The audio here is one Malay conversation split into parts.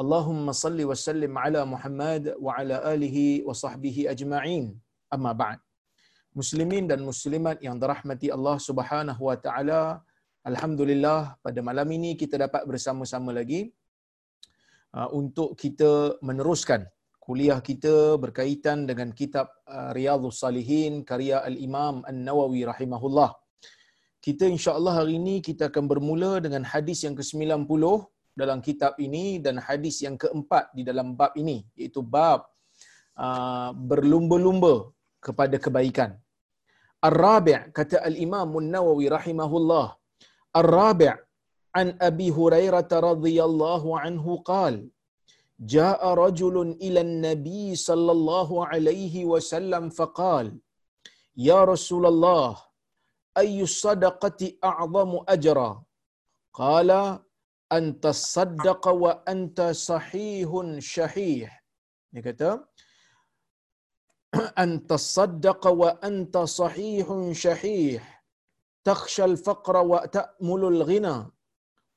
Allahumma salli wa sallim ala Muhammad wa ala alihi wa sahbihi ajma'in. Amma ba'd. Muslimin dan muslimat yang dirahmati Allah Subhanahu wa taala, alhamdulillah pada malam ini kita dapat bersama-sama lagi uh, untuk kita meneruskan kuliah kita berkaitan dengan kitab uh, Riyadhus Salihin karya Al-Imam An-Nawawi rahimahullah. Kita insya-Allah hari ini kita akan bermula dengan hadis yang ke-90 dalam kitab ini dan hadis yang keempat di dalam bab ini iaitu bab uh, berlumba-lumba kepada kebaikan. Ar-Rabi' kata Al-Imam An-Nawawi rahimahullah. Ar-Rabi' an Abi Hurairah radhiyallahu anhu qala جاء رجل إلى النبي صلى الله عليه وسلم فقال يا رسول الله أي الصدقة أعظم أجرا قال أن تصدق وأنت صحيح شحيح. Dia kata أن تصدق وأنت صحيح شحيح. تخشى الفقر وتأمل الغنى.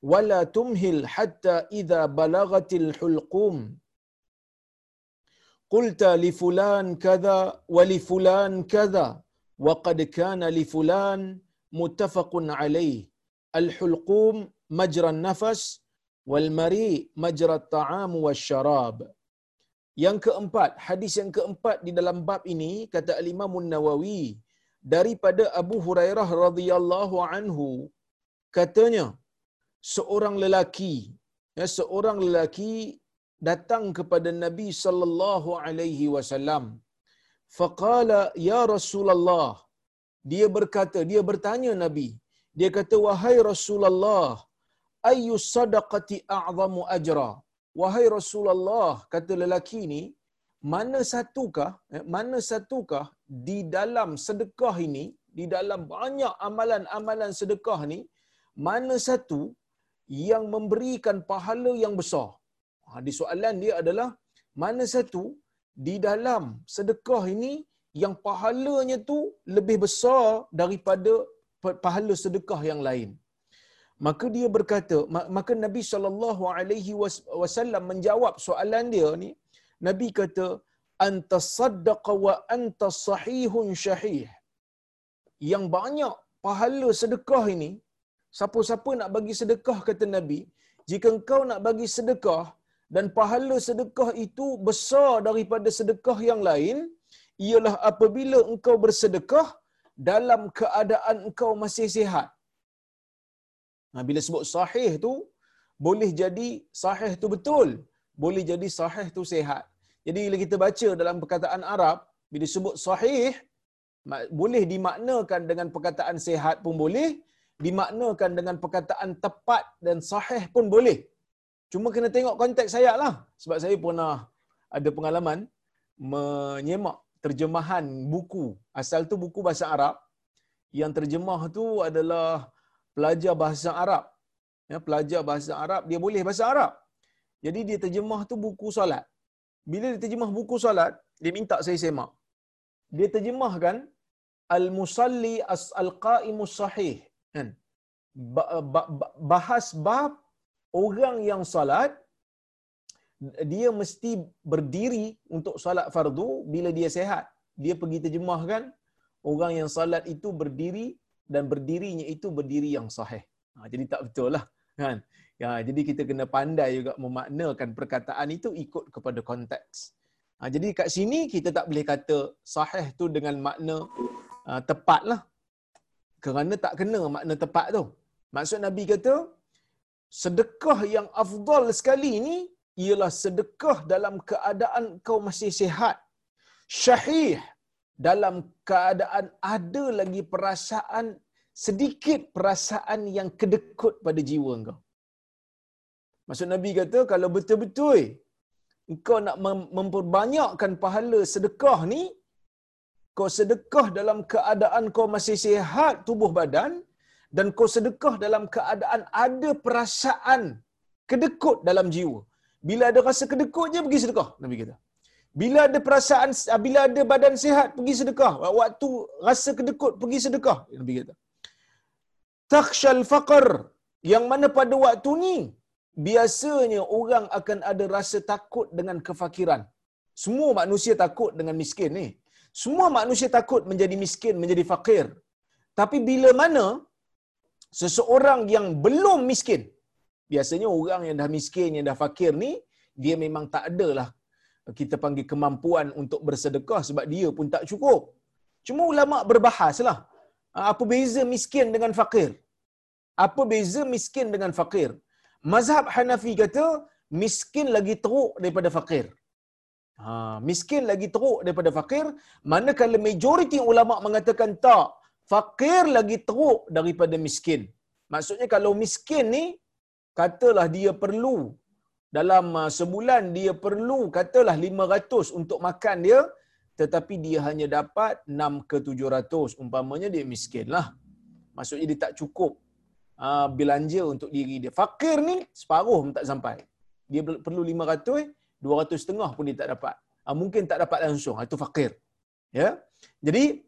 ولا تمهل حتى إذا بلغت الحلقوم. قلت لفلان كذا ولفلان كذا. وقد كان لفلان متفق عليه. الحلقوم majra nafas wal mari majra ta'am wasyarab. Yang keempat, hadis yang keempat di dalam bab ini kata Al Imam nawawi daripada Abu Hurairah radhiyallahu anhu katanya seorang lelaki ya seorang lelaki datang kepada Nabi sallallahu alaihi wasallam. Faqala ya Rasulullah. Dia berkata, dia bertanya Nabi. Dia kata wahai Rasulullah, ayyu sadaqati a'zamu ajra wahai Rasulullah kata lelaki ini mana satukah mana satukah di dalam sedekah ini di dalam banyak amalan-amalan sedekah ni mana satu yang memberikan pahala yang besar. Ha, di soalan dia adalah mana satu di dalam sedekah ini yang pahalanya tu lebih besar daripada pahala sedekah yang lain. Maka dia berkata, maka Nabi sallallahu alaihi wasallam menjawab soalan dia ni, Nabi kata, "Anta saddaqa wa anta sahihun syahih." Yang banyak pahala sedekah ini siapa-siapa nak bagi sedekah kata Nabi, jika engkau nak bagi sedekah dan pahala sedekah itu besar daripada sedekah yang lain, ialah apabila engkau bersedekah dalam keadaan engkau masih sihat. Nah, bila sebut sahih tu, boleh jadi sahih tu betul, boleh jadi sahih tu sihat. Jadi bila kita baca dalam perkataan Arab, bila sebut sahih, boleh dimaknakan dengan perkataan sihat pun boleh, dimaknakan dengan perkataan tepat dan sahih pun boleh. Cuma kena tengok konteks saya lah. Sebab saya pernah ada pengalaman menyemak terjemahan buku. Asal tu buku bahasa Arab. Yang terjemah tu adalah pelajar bahasa Arab. Ya, pelajar bahasa Arab, dia boleh bahasa Arab. Jadi dia terjemah tu buku solat. Bila dia terjemah buku solat, dia minta saya semak. Dia terjemahkan Al-Musalli Al-Qa'imus Sahih kan bahas bab orang yang salat dia mesti berdiri untuk salat fardu bila dia sehat dia pergi terjemahkan orang yang salat itu berdiri dan berdirinya itu berdiri yang sahih ha, jadi tak betul lah kan ya jadi kita kena pandai juga memaknakan perkataan itu ikut kepada konteks ha, jadi kat sini kita tak boleh kata sahih tu dengan makna uh, tepat lah kerana tak kena makna tepat tu. Maksud Nabi kata, sedekah yang afdal sekali ni ialah sedekah dalam keadaan kau masih sihat. Syahih dalam keadaan ada lagi perasaan sedikit perasaan yang kedekut pada jiwa kau. Maksud Nabi kata kalau betul-betul kau nak memperbanyakkan pahala sedekah ni, kau sedekah dalam keadaan kau masih sihat tubuh badan dan kau sedekah dalam keadaan ada perasaan kedekut dalam jiwa. Bila ada rasa kedekut je pergi sedekah Nabi kata. Bila ada perasaan bila ada badan sihat pergi sedekah. Waktu rasa kedekut pergi sedekah Nabi kata. Takhshal faqr yang mana pada waktu ni biasanya orang akan ada rasa takut dengan kefakiran. Semua manusia takut dengan miskin ni. Semua manusia takut menjadi miskin, menjadi fakir. Tapi bila mana seseorang yang belum miskin, biasanya orang yang dah miskin, yang dah fakir ni, dia memang tak ada lah kita panggil kemampuan untuk bersedekah sebab dia pun tak cukup. Cuma ulama berbahas lah. Apa beza miskin dengan fakir? Apa beza miskin dengan fakir? Mazhab Hanafi kata, miskin lagi teruk daripada fakir. Ha, miskin lagi teruk daripada fakir. Manakala majoriti ulama mengatakan tak. Fakir lagi teruk daripada miskin. Maksudnya kalau miskin ni, katalah dia perlu dalam uh, sebulan dia perlu katalah 500 untuk makan dia tetapi dia hanya dapat 6 ke 700 umpamanya dia miskin lah. Maksudnya dia tak cukup uh, belanja untuk diri dia. Fakir ni separuh pun tak sampai. Dia perlu 500 200 setengah pun dia tak dapat. Uh, mungkin tak dapat langsung. Itu fakir. Ya? Jadi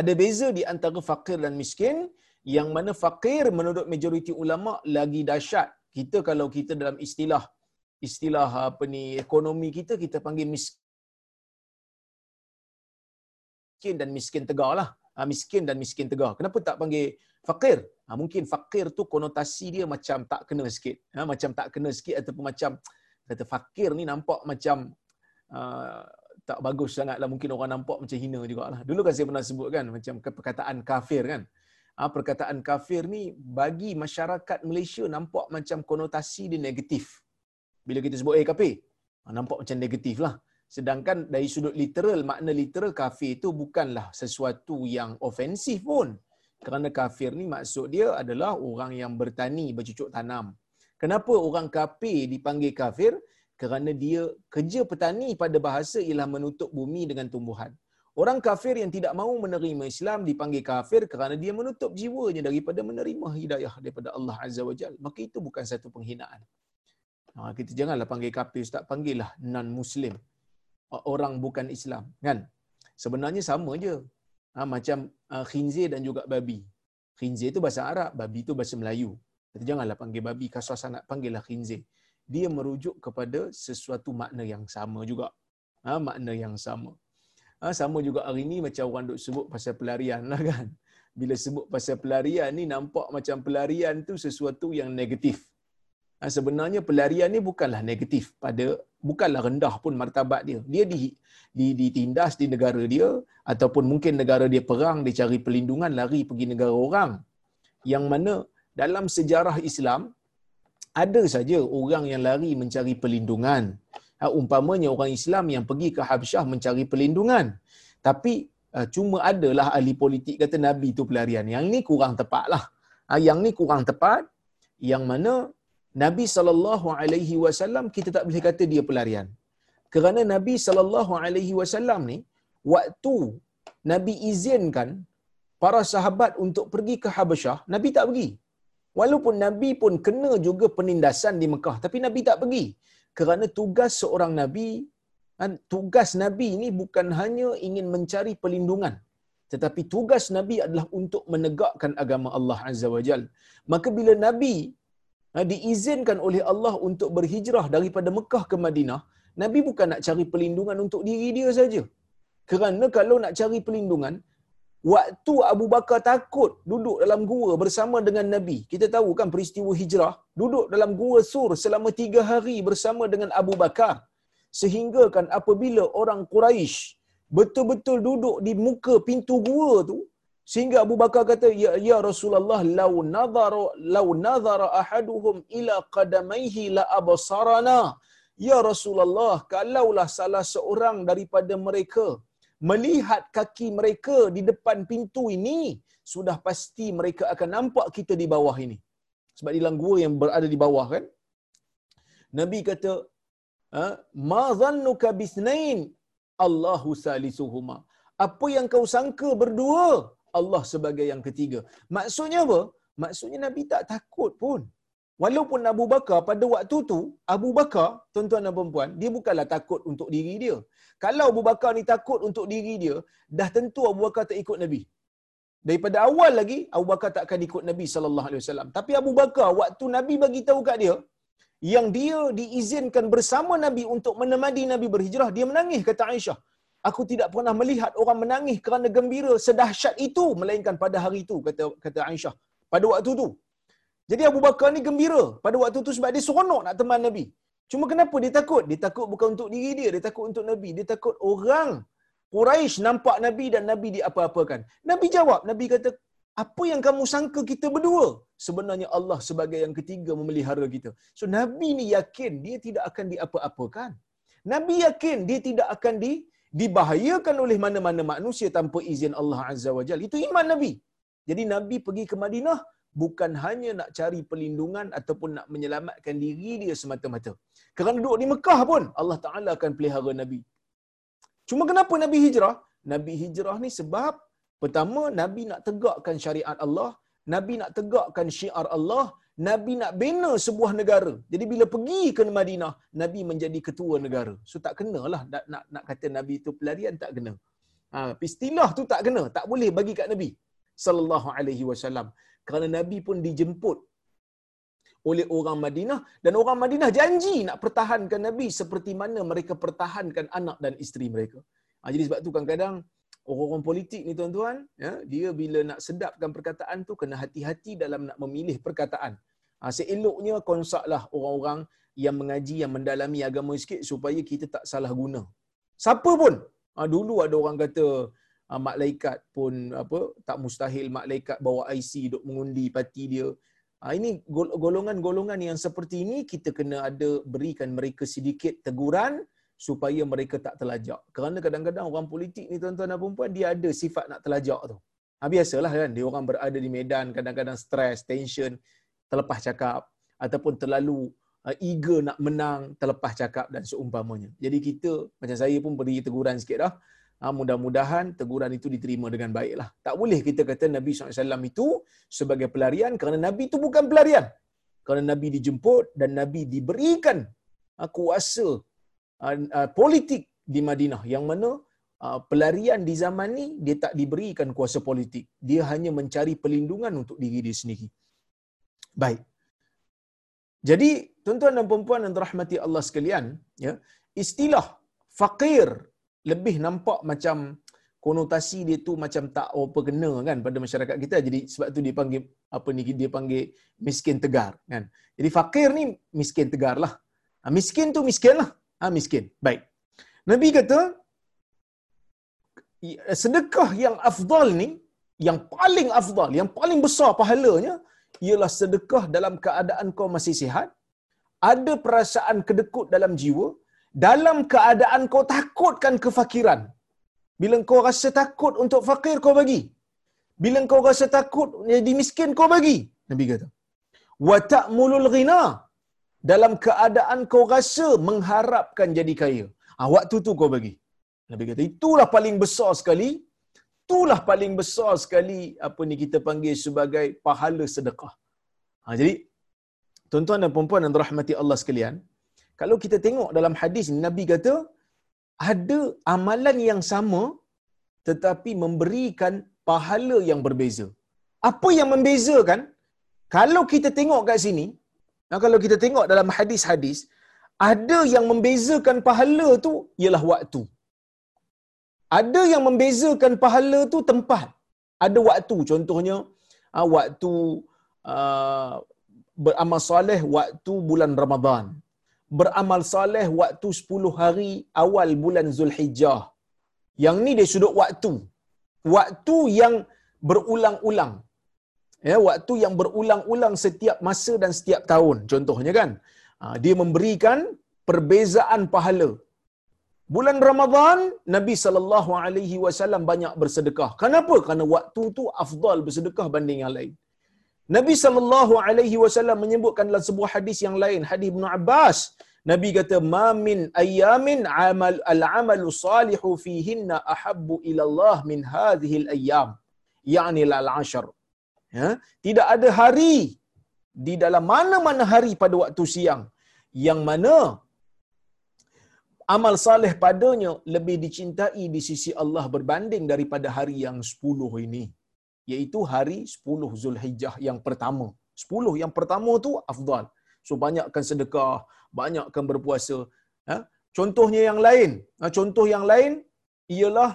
ada beza di antara fakir dan miskin. Yang mana fakir menurut majoriti ulama lagi dahsyat kita kalau kita dalam istilah istilah apa ni ekonomi kita kita panggil miskin dan miskin tegar lah. Ha, miskin dan miskin tegar. Kenapa tak panggil fakir? Ha, mungkin fakir tu konotasi dia macam tak kena sikit. Ha, macam tak kena sikit ataupun macam kata fakir ni nampak macam tak bagus sangat lah. Mungkin orang nampak macam hina juga lah. Dulu kan saya pernah sebut kan macam perkataan kafir kan ha, perkataan kafir ni bagi masyarakat Malaysia nampak macam konotasi dia negatif. Bila kita sebut eh kafir, ha, nampak macam negatif lah. Sedangkan dari sudut literal, makna literal kafir itu bukanlah sesuatu yang ofensif pun. Kerana kafir ni maksud dia adalah orang yang bertani, bercucuk tanam. Kenapa orang kafir dipanggil kafir? Kerana dia kerja petani pada bahasa ialah menutup bumi dengan tumbuhan. Orang kafir yang tidak mahu menerima Islam dipanggil kafir kerana dia menutup jiwanya daripada menerima hidayah daripada Allah Azza wa Jal. Maka itu bukan satu penghinaan. Ha, kita janganlah panggil kafir, Ustaz. Panggillah non-Muslim. Orang bukan Islam. kan? Sebenarnya sama je. Ha, macam uh, khinzir dan juga babi. Khinzir itu bahasa Arab, babi itu bahasa Melayu. Kita janganlah panggil babi, kasar sangat panggillah khinzir. Dia merujuk kepada sesuatu makna yang sama juga. Ha, makna yang sama. Ha, sama juga hari ni macam orang duk sebut pasal pelarian lah kan. Bila sebut pasal pelarian ni nampak macam pelarian tu sesuatu yang negatif. Ha, sebenarnya pelarian ni bukanlah negatif pada bukanlah rendah pun martabat dia. Dia di, di ditindas di negara dia ataupun mungkin negara dia perang dia cari perlindungan lari pergi negara orang. Yang mana dalam sejarah Islam ada saja orang yang lari mencari perlindungan uh, umpamanya orang Islam yang pergi ke Habsyah mencari perlindungan. Tapi uh, cuma adalah ahli politik kata Nabi itu pelarian. Yang ini kurang tepat lah. Uh, yang ini kurang tepat. Yang mana Nabi sallallahu alaihi wasallam kita tak boleh kata dia pelarian. Kerana Nabi sallallahu alaihi wasallam ni waktu Nabi izinkan para sahabat untuk pergi ke Habasyah, Nabi tak pergi. Walaupun Nabi pun kena juga penindasan di Mekah, tapi Nabi tak pergi kerana tugas seorang nabi kan tugas nabi ini bukan hanya ingin mencari perlindungan tetapi tugas nabi adalah untuk menegakkan agama Allah azza wajal maka bila nabi ha, diizinkan oleh Allah untuk berhijrah daripada Mekah ke Madinah nabi bukan nak cari perlindungan untuk diri dia saja. Kerana kalau nak cari perlindungan waktu Abu Bakar takut duduk dalam gua bersama dengan Nabi. Kita tahu kan peristiwa hijrah. Duduk dalam gua sur selama tiga hari bersama dengan Abu Bakar. Sehingga kan apabila orang Quraisy betul-betul duduk di muka pintu gua tu, sehingga Abu Bakar kata, Ya, ya Rasulullah, lau nazara, lau nazara ahaduhum ila qadamaihi la abasarana. Ya Rasulullah, kalaulah salah seorang daripada mereka melihat kaki mereka di depan pintu ini, sudah pasti mereka akan nampak kita di bawah ini. Sebab di dalam gua yang berada di bawah kan. Nabi kata, ha, ma dhannuka bisnain Allahu salisuhuma. Apa yang kau sangka berdua Allah sebagai yang ketiga. Maksudnya apa? Maksudnya nabi tak takut pun walaupun Abu Bakar pada waktu tu Abu Bakar tuan-tuan dan puan dia bukanlah takut untuk diri dia kalau Abu Bakar ni takut untuk diri dia dah tentu Abu Bakar tak ikut nabi daripada awal lagi Abu Bakar tak akan ikut Nabi wasallam tapi Abu Bakar waktu Nabi bagi tahu kat dia yang dia diizinkan bersama Nabi untuk menemani Nabi berhijrah, dia menangis kata Aisyah. Aku tidak pernah melihat orang menangis kerana gembira sedahsyat itu melainkan pada hari itu kata kata Aisyah. Pada waktu itu. Jadi Abu Bakar ni gembira pada waktu itu sebab dia seronok nak teman Nabi. Cuma kenapa dia takut? Dia takut bukan untuk diri dia, dia takut untuk Nabi. Dia takut orang Quraisy nampak Nabi dan Nabi diapa-apakan. Nabi jawab, Nabi kata, apa yang kamu sangka kita berdua? Sebenarnya Allah sebagai yang ketiga memelihara kita. So Nabi ni yakin dia tidak akan diapa-apakan. Nabi yakin dia tidak akan di, dibahayakan oleh mana-mana manusia tanpa izin Allah Azza wa Jal. Itu iman Nabi. Jadi Nabi pergi ke Madinah bukan hanya nak cari perlindungan ataupun nak menyelamatkan diri dia semata-mata. Kerana duduk di Mekah pun Allah Ta'ala akan pelihara Nabi. Cuma kenapa Nabi hijrah? Nabi hijrah ni sebab Pertama, Nabi nak tegakkan syariat Allah. Nabi nak tegakkan syiar Allah. Nabi nak bina sebuah negara. Jadi bila pergi ke Madinah, Nabi menjadi ketua negara. So tak kenalah nak, nak, nak kata Nabi itu pelarian, tak kena. Ha, istilah tu tak kena. Tak boleh bagi kat Nabi. Sallallahu alaihi wasallam. Kerana Nabi pun dijemput oleh orang Madinah dan orang Madinah janji nak pertahankan Nabi seperti mana mereka pertahankan anak dan isteri mereka. Ha, jadi sebab tu kadang-kadang orang-orang politik ni tuan-tuan, ya, dia bila nak sedapkan perkataan tu kena hati-hati dalam nak memilih perkataan. Ha, seeloknya konsaklah orang-orang yang mengaji, yang mendalami agama sikit supaya kita tak salah guna. Siapa pun, ha, dulu ada orang kata ha, malaikat pun apa tak mustahil malaikat bawa IC duk mengundi parti dia. Ha, ini golongan-golongan yang seperti ini kita kena ada berikan mereka sedikit teguran supaya mereka tak terlajak. Kerana kadang-kadang orang politik ni tuan-tuan dan puan dia ada sifat nak terlajak tu. Ha, biasalah kan, dia orang berada di medan kadang-kadang stres, tension, terlepas cakap ataupun terlalu uh, eager nak menang, terlepas cakap dan seumpamanya. Jadi kita, macam saya pun beri teguran sikit dah. Ha, mudah-mudahan teguran itu diterima dengan baiklah. Tak boleh kita kata Nabi SAW itu sebagai pelarian kerana Nabi itu bukan pelarian. Kerana Nabi dijemput dan Nabi diberikan ha, kuasa Uh, uh, politik di Madinah yang mana uh, pelarian di zaman ni dia tak diberikan kuasa politik dia hanya mencari perlindungan untuk diri dia sendiri baik jadi tuan-tuan dan puan-puan yang dirahmati Allah sekalian ya istilah fakir lebih nampak macam konotasi dia tu macam tak apa kena kan pada masyarakat kita. Jadi sebab tu dia panggil apa ni dia panggil miskin tegar kan. Jadi fakir ni miskin tegar lah. Miskin tu miskin lah. Ha, miskin. Baik. Nabi kata sedekah yang afdal ni yang paling afdal, yang paling besar pahalanya ialah sedekah dalam keadaan kau masih sihat, ada perasaan kedekut dalam jiwa, dalam keadaan kau takutkan kefakiran. Bila kau rasa takut untuk fakir kau bagi. Bila kau rasa takut jadi miskin kau bagi. Nabi kata. Wa ta'mulul ghina dalam keadaan kau rasa mengharapkan jadi kaya. Ah, waktu tu kau bagi. Nabi kata, itulah paling besar sekali. Itulah paling besar sekali apa ni kita panggil sebagai pahala sedekah. Ha, jadi, tuan-tuan dan perempuan yang rahmati Allah sekalian, kalau kita tengok dalam hadis Nabi kata, ada amalan yang sama tetapi memberikan pahala yang berbeza. Apa yang membezakan? Kalau kita tengok kat sini, kalau kita tengok dalam hadis-hadis, ada yang membezakan pahala tu ialah waktu. Ada yang membezakan pahala tu tempat. Ada waktu, contohnya ah, waktu uh, beramal soleh waktu bulan Ramadan. Beramal soleh waktu 10 hari awal bulan Zulhijjah. Yang ni dia sudut waktu. Waktu yang berulang-ulang. Ya waktu yang berulang-ulang setiap masa dan setiap tahun. Contohnya kan ha, dia memberikan perbezaan pahala. Bulan Ramadan Nabi sallallahu alaihi wasallam banyak bersedekah. Kenapa? Kerana waktu tu afdal bersedekah banding yang lain Nabi sallallahu alaihi wasallam menyebutkan dalam sebuah hadis yang lain hadis Ibnu Abbas. Nabi kata ma min ayamin amal al-amalu salihu fihinna ahabbu ila Allah min hadhihi al-ayyam. Yakni al-ashr. Ya, tidak ada hari di dalam mana-mana hari pada waktu siang yang mana amal saleh padanya lebih dicintai di sisi Allah berbanding daripada hari yang 10 ini iaitu hari 10 Zulhijjah yang pertama. 10 yang pertama tu afdal. So banyakkan sedekah, banyakkan berpuasa. Ha? Contohnya yang lain, ha, contoh yang lain ialah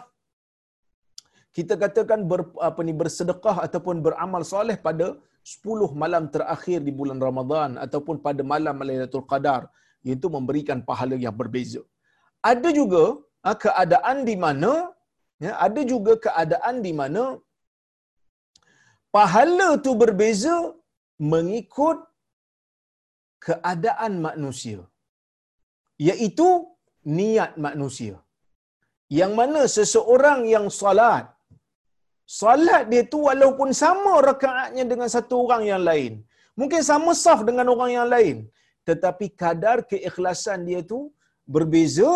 kita katakan ber, apa ni bersedekah ataupun beramal soleh pada 10 malam terakhir di bulan Ramadan ataupun pada malam Lailatul Qadar iaitu memberikan pahala yang berbeza. Ada juga ha, keadaan di mana ya, ada juga keadaan di mana pahala tu berbeza mengikut keadaan manusia iaitu niat manusia. Yang mana seseorang yang salat salat dia tu walaupun sama rakaatnya dengan satu orang yang lain mungkin sama saf dengan orang yang lain tetapi kadar keikhlasan dia tu berbeza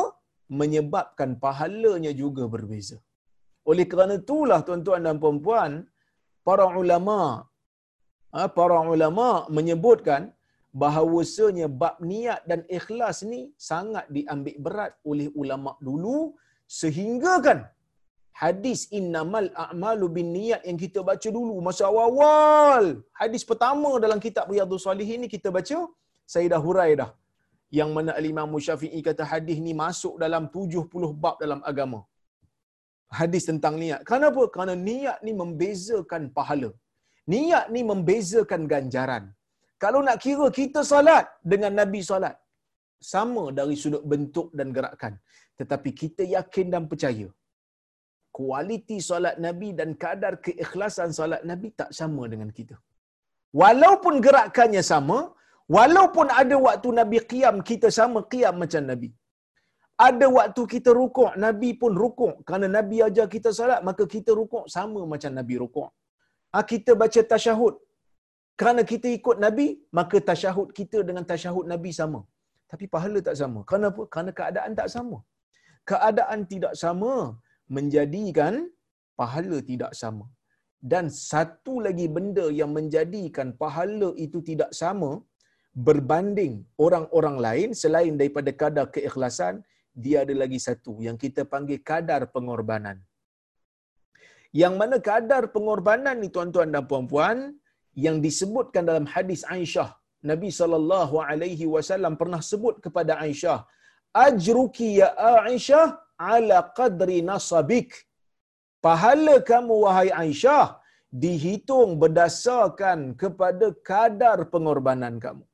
menyebabkan pahalanya juga berbeza. Oleh kerana itulah tuan-tuan dan puan-puan para ulama ha, para ulama menyebutkan bahawasanya bab niat dan ikhlas ni sangat diambil berat oleh ulama dulu sehingga kan hadis innamal a'malu bin niat yang kita baca dulu masa awal-awal. Hadis pertama dalam kitab riyadhus salihin ni kita baca saya dah hurai dah yang mana al-Imam Syafi'i kata hadis ni masuk dalam 70 bab dalam agama hadis tentang niat kenapa kerana niat ni membezakan pahala niat ni membezakan ganjaran kalau nak kira kita salat dengan Nabi salat, sama dari sudut bentuk dan gerakan. Tetapi kita yakin dan percaya, kualiti salat Nabi dan kadar keikhlasan salat Nabi tak sama dengan kita. Walaupun gerakannya sama, walaupun ada waktu Nabi qiyam, kita sama qiyam macam Nabi. Ada waktu kita rukuk, Nabi pun rukuk. Kerana Nabi ajar kita salat, maka kita rukuk sama macam Nabi rukuk. Ha, kita baca tasyahud, kerana kita ikut Nabi, maka tasyahud kita dengan tasyahud Nabi sama. Tapi pahala tak sama. Kenapa? Kerana keadaan tak sama. Keadaan tidak sama menjadikan pahala tidak sama. Dan satu lagi benda yang menjadikan pahala itu tidak sama berbanding orang-orang lain selain daripada kadar keikhlasan, dia ada lagi satu yang kita panggil kadar pengorbanan. Yang mana kadar pengorbanan ni tuan-tuan dan puan-puan, yang disebutkan dalam hadis Aisyah Nabi sallallahu alaihi wasallam pernah sebut kepada Aisyah ajruki ya Aisyah ala qadri nasabik pahala kamu wahai Aisyah dihitung berdasarkan kepada kadar pengorbanan kamu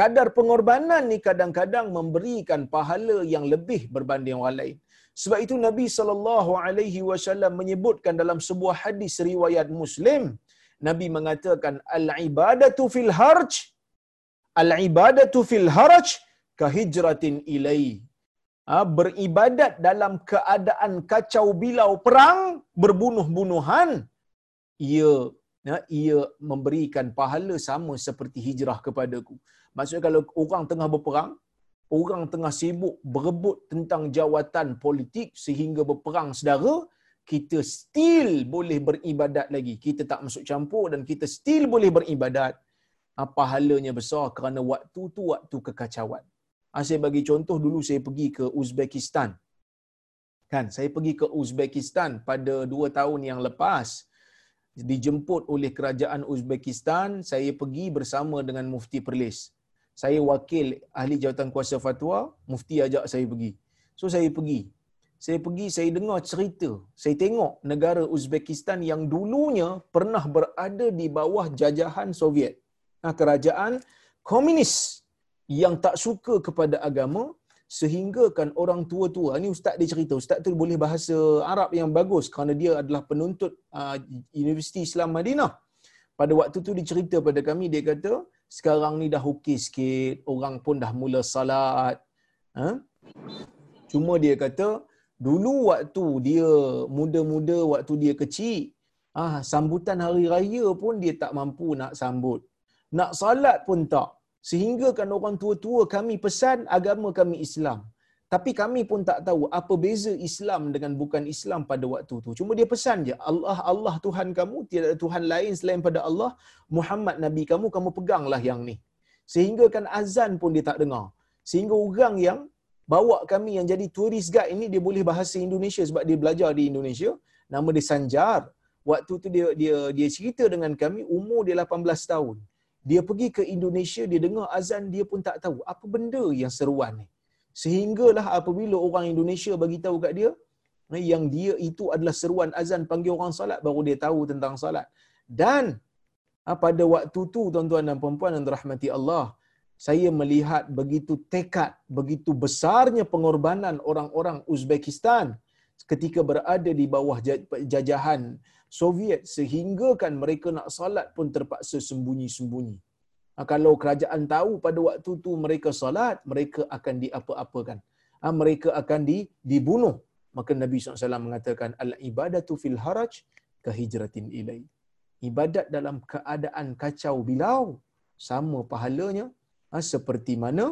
kadar pengorbanan ni kadang-kadang memberikan pahala yang lebih berbanding orang lain sebab itu Nabi sallallahu alaihi wasallam menyebutkan dalam sebuah hadis riwayat Muslim Nabi mengatakan al-ibadatu fil harj al-ibadatu fil harj kahijratin ilai. Ha, beribadat dalam keadaan kacau bilau perang berbunuh-bunuhan ia ya, ia memberikan pahala sama seperti hijrah kepadaku. Maksudnya kalau orang tengah berperang, orang tengah sibuk berebut tentang jawatan politik sehingga berperang sedara, kita still boleh beribadat lagi. Kita tak masuk campur dan kita still boleh beribadat. Apa halanya besar kerana waktu tu waktu kekacauan. Ha, saya bagi contoh dulu saya pergi ke Uzbekistan. Kan, saya pergi ke Uzbekistan pada dua tahun yang lepas. Dijemput oleh kerajaan Uzbekistan, saya pergi bersama dengan Mufti Perlis. Saya wakil ahli jawatan kuasa fatwa, Mufti ajak saya pergi. So saya pergi. Saya pergi saya dengar cerita. Saya tengok negara Uzbekistan yang dulunya pernah berada di bawah jajahan Soviet. Nah, kerajaan komunis yang tak suka kepada agama sehingga kan orang tua-tua ni ustaz dia cerita ustaz tu boleh bahasa Arab yang bagus kerana dia adalah penuntut uh, Universiti Islam Madinah. Pada waktu tu dia cerita pada kami dia kata sekarang ni dah okey sikit orang pun dah mula salat ha? cuma dia kata Dulu waktu dia muda-muda, waktu dia kecil, ah sambutan hari raya pun dia tak mampu nak sambut. Nak salat pun tak. Sehingga kan orang tua-tua kami pesan agama kami Islam. Tapi kami pun tak tahu apa beza Islam dengan bukan Islam pada waktu tu. Cuma dia pesan je, Allah Allah Tuhan kamu, tiada Tuhan lain selain pada Allah. Muhammad Nabi kamu, kamu peganglah yang ni. Sehingga kan azan pun dia tak dengar. Sehingga orang yang bawa kami yang jadi turis guide ini, dia boleh bahasa Indonesia sebab dia belajar di Indonesia. Nama dia Sanjar. Waktu tu dia dia dia cerita dengan kami, umur dia 18 tahun. Dia pergi ke Indonesia, dia dengar azan, dia pun tak tahu apa benda yang seruan ni. Sehinggalah apabila orang Indonesia bagi tahu kat dia eh, yang dia itu adalah seruan azan panggil orang salat baru dia tahu tentang salat. Dan ah, pada waktu tu tuan-tuan dan puan-puan yang dirahmati Allah, saya melihat begitu tekad, begitu besarnya pengorbanan orang-orang Uzbekistan ketika berada di bawah jajahan Soviet sehingga kan mereka nak salat pun terpaksa sembunyi-sembunyi. Ha, kalau kerajaan tahu pada waktu tu mereka salat, mereka akan diapa-apakan. Ha, mereka akan di, dibunuh. Maka Nabi SAW mengatakan, Al-ibadatu fil haraj kehijratin ilai. Ibadat dalam keadaan kacau bilau, sama pahalanya ha, seperti mana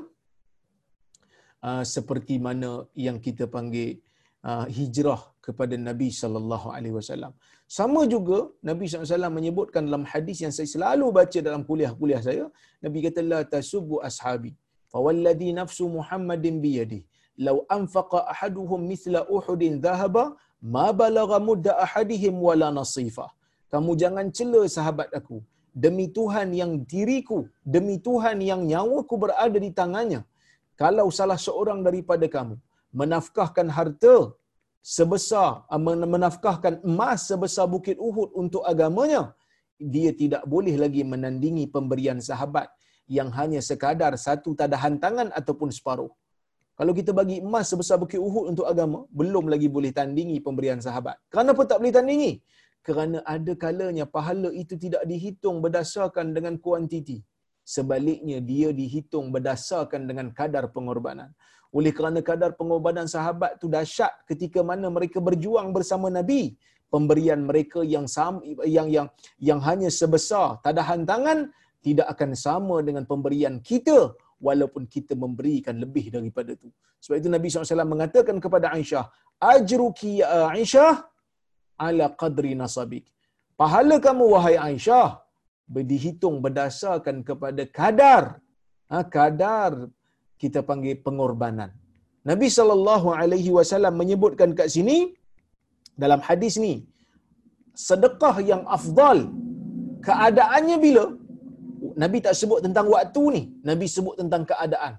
ha, seperti mana yang kita panggil uh, hijrah kepada Nabi sallallahu alaihi wasallam. Sama juga Nabi SAW menyebutkan dalam hadis yang saya selalu baca dalam kuliah-kuliah saya, Nabi kata la tasubbu ashabi. Fa nafsu Muhammadin bi yadi. Law anfaqa ahaduhum mithla Uhudin dhahaba ma balagha mudda ahadihim wala nasifa. Kamu jangan cela sahabat aku. Demi Tuhan yang diriku, demi Tuhan yang nyawaku berada di tangannya. Kalau salah seorang daripada kamu menafkahkan harta sebesar ah, menafkahkan emas sebesar bukit Uhud untuk agamanya dia tidak boleh lagi menandingi pemberian sahabat yang hanya sekadar satu tadahan tangan ataupun separuh. Kalau kita bagi emas sebesar bukit Uhud untuk agama, belum lagi boleh tandingi pemberian sahabat. Kenapa tak boleh tandingi? Kerana ada kalanya pahala itu tidak dihitung berdasarkan dengan kuantiti. Sebaliknya dia dihitung berdasarkan dengan kadar pengorbanan. Oleh kerana kadar pengorbanan sahabat tu dahsyat ketika mana mereka berjuang bersama Nabi, pemberian mereka yang sam, yang yang yang hanya sebesar tadahan tangan tidak akan sama dengan pemberian kita walaupun kita memberikan lebih daripada itu. Sebab itu Nabi SAW mengatakan kepada Aisyah, Ajruki ya Aisyah ala qadri nasabik. Pahala kamu wahai Aisyah dihitung berdasarkan kepada kadar ha, kadar kita panggil pengorbanan. Nabi sallallahu alaihi wasallam menyebutkan kat sini dalam hadis ni sedekah yang afdal keadaannya bila Nabi tak sebut tentang waktu ni, Nabi sebut tentang keadaan.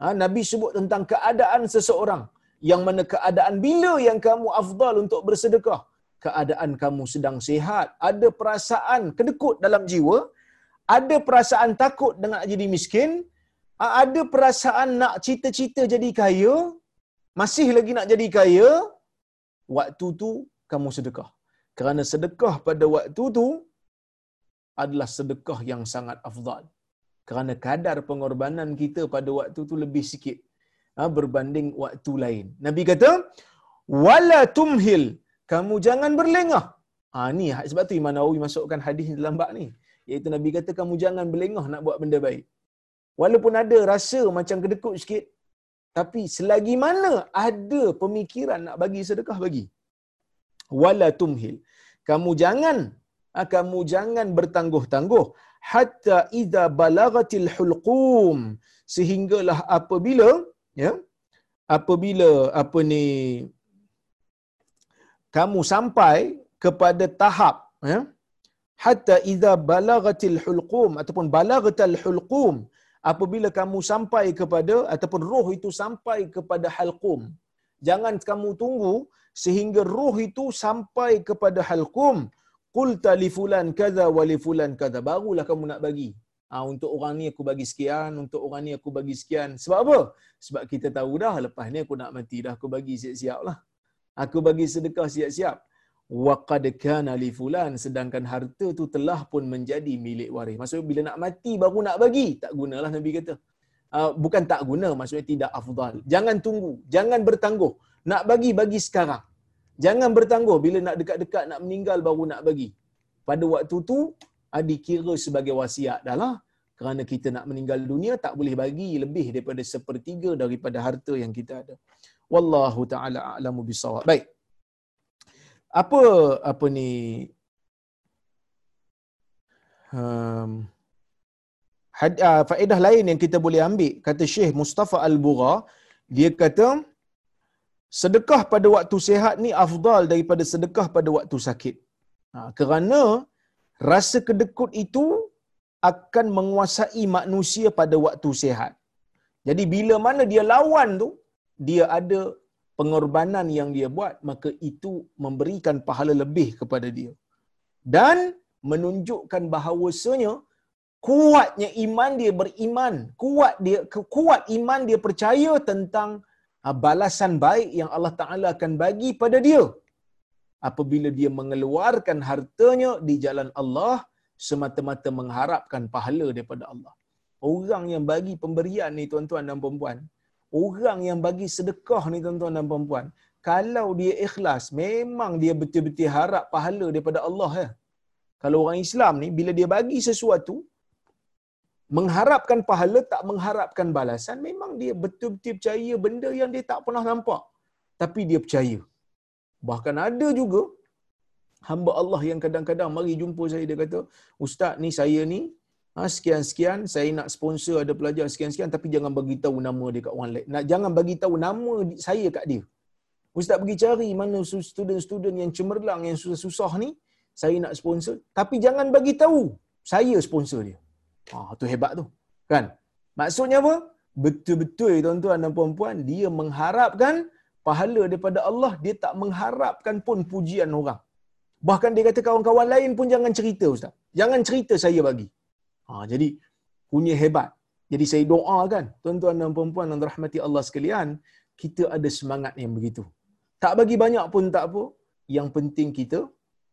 Ha, Nabi sebut tentang keadaan seseorang yang mana keadaan bila yang kamu afdal untuk bersedekah? Keadaan kamu sedang sihat, ada perasaan kedekut dalam jiwa, ada perasaan takut dengan jadi miskin, ada perasaan nak cita-cita jadi kaya, masih lagi nak jadi kaya, waktu tu kamu sedekah. Kerana sedekah pada waktu tu adalah sedekah yang sangat afdal. Kerana kadar pengorbanan kita pada waktu tu lebih sikit berbanding waktu lain. Nabi kata, wala tumhil, kamu jangan berlengah. Ha, ni sebab tu Imam Nawawi masukkan hadis dalam bab ni. Iaitu Nabi kata, kamu jangan berlengah nak buat benda baik. Walaupun ada rasa macam kedekut sikit, tapi selagi mana ada pemikiran nak bagi sedekah bagi. Wala tumhil. Kamu jangan ah, kamu jangan bertangguh-tangguh hatta idza balagatil hulqum sehinggalah apabila ya apabila apa ni kamu sampai kepada tahap ya? Hatta idza balagatil hulqum ataupun balagatal hulqum apabila kamu sampai kepada ataupun roh itu sampai kepada halqum. Jangan kamu tunggu sehingga roh itu sampai kepada halqum. Qulta li fulan kaza wa li fulan kaza barulah kamu nak bagi. Ha, untuk orang ni aku bagi sekian untuk orang ni aku bagi sekian. Sebab apa? Sebab kita tahu dah lepas ni aku nak mati dah aku bagi siap-siap lah aku bagi sedekah siap-siap. Waqad kana li fulan sedangkan harta tu telah pun menjadi milik waris. Maksudnya bila nak mati baru nak bagi. Tak gunalah nabi kata. Uh, bukan tak guna maksudnya tidak afdal. Jangan tunggu jangan bertangguh. Nak bagi bagi sekarang. Jangan bertangguh. Bila nak dekat-dekat nak meninggal baru nak bagi. Pada waktu tu uh, dikira sebagai wasiat dah lah. Kerana kita nak meninggal dunia tak boleh bagi lebih daripada sepertiga daripada harta yang kita ada. Wallahu taala a'lamu bisawab. Baik. Apa apa ni um, had, uh, faedah lain yang kita boleh ambil kata Syekh Mustafa Al-Bugha dia kata sedekah pada waktu sehat ni afdal daripada sedekah pada waktu sakit. Ha, kerana rasa kedekut itu akan menguasai manusia pada waktu sehat. Jadi bila mana dia lawan tu, dia ada pengorbanan yang dia buat, maka itu memberikan pahala lebih kepada dia. Dan menunjukkan bahawasanya kuatnya iman dia beriman, kuat dia kuat iman dia percaya tentang ah, balasan baik yang Allah Taala akan bagi pada dia apabila dia mengeluarkan hartanya di jalan Allah semata-mata mengharapkan pahala daripada Allah. Orang yang bagi pemberian ni tuan-tuan dan puan-puan, orang yang bagi sedekah ni tuan-tuan dan puan-puan, kalau dia ikhlas, memang dia betul-betul harap pahala daripada Allah ya. Kalau orang Islam ni bila dia bagi sesuatu mengharapkan pahala tak mengharapkan balasan, memang dia betul-betul percaya benda yang dia tak pernah nampak. Tapi dia percaya. Bahkan ada juga hamba Allah yang kadang-kadang mari jumpa saya dia kata, "Ustaz ni saya ni ha, sekian-sekian saya nak sponsor ada pelajar sekian-sekian tapi jangan bagi tahu nama dia kat orang lain. Nak jangan bagi tahu nama saya kat dia. Ustaz pergi cari mana student-student yang cemerlang yang susah-susah ni saya nak sponsor tapi jangan bagi tahu saya sponsor dia. Ah tu hebat tu. Kan? Maksudnya apa? Betul-betul tuan-tuan dan puan-puan dia mengharapkan pahala daripada Allah, dia tak mengharapkan pun pujian orang. Bahkan dia kata kawan-kawan lain pun jangan cerita ustaz. Jangan cerita saya bagi. Ha, jadi punya hebat. Jadi saya doakan tuan-tuan dan puan-puan yang rahmati Allah sekalian, kita ada semangat yang begitu. Tak bagi banyak pun tak apa. Yang penting kita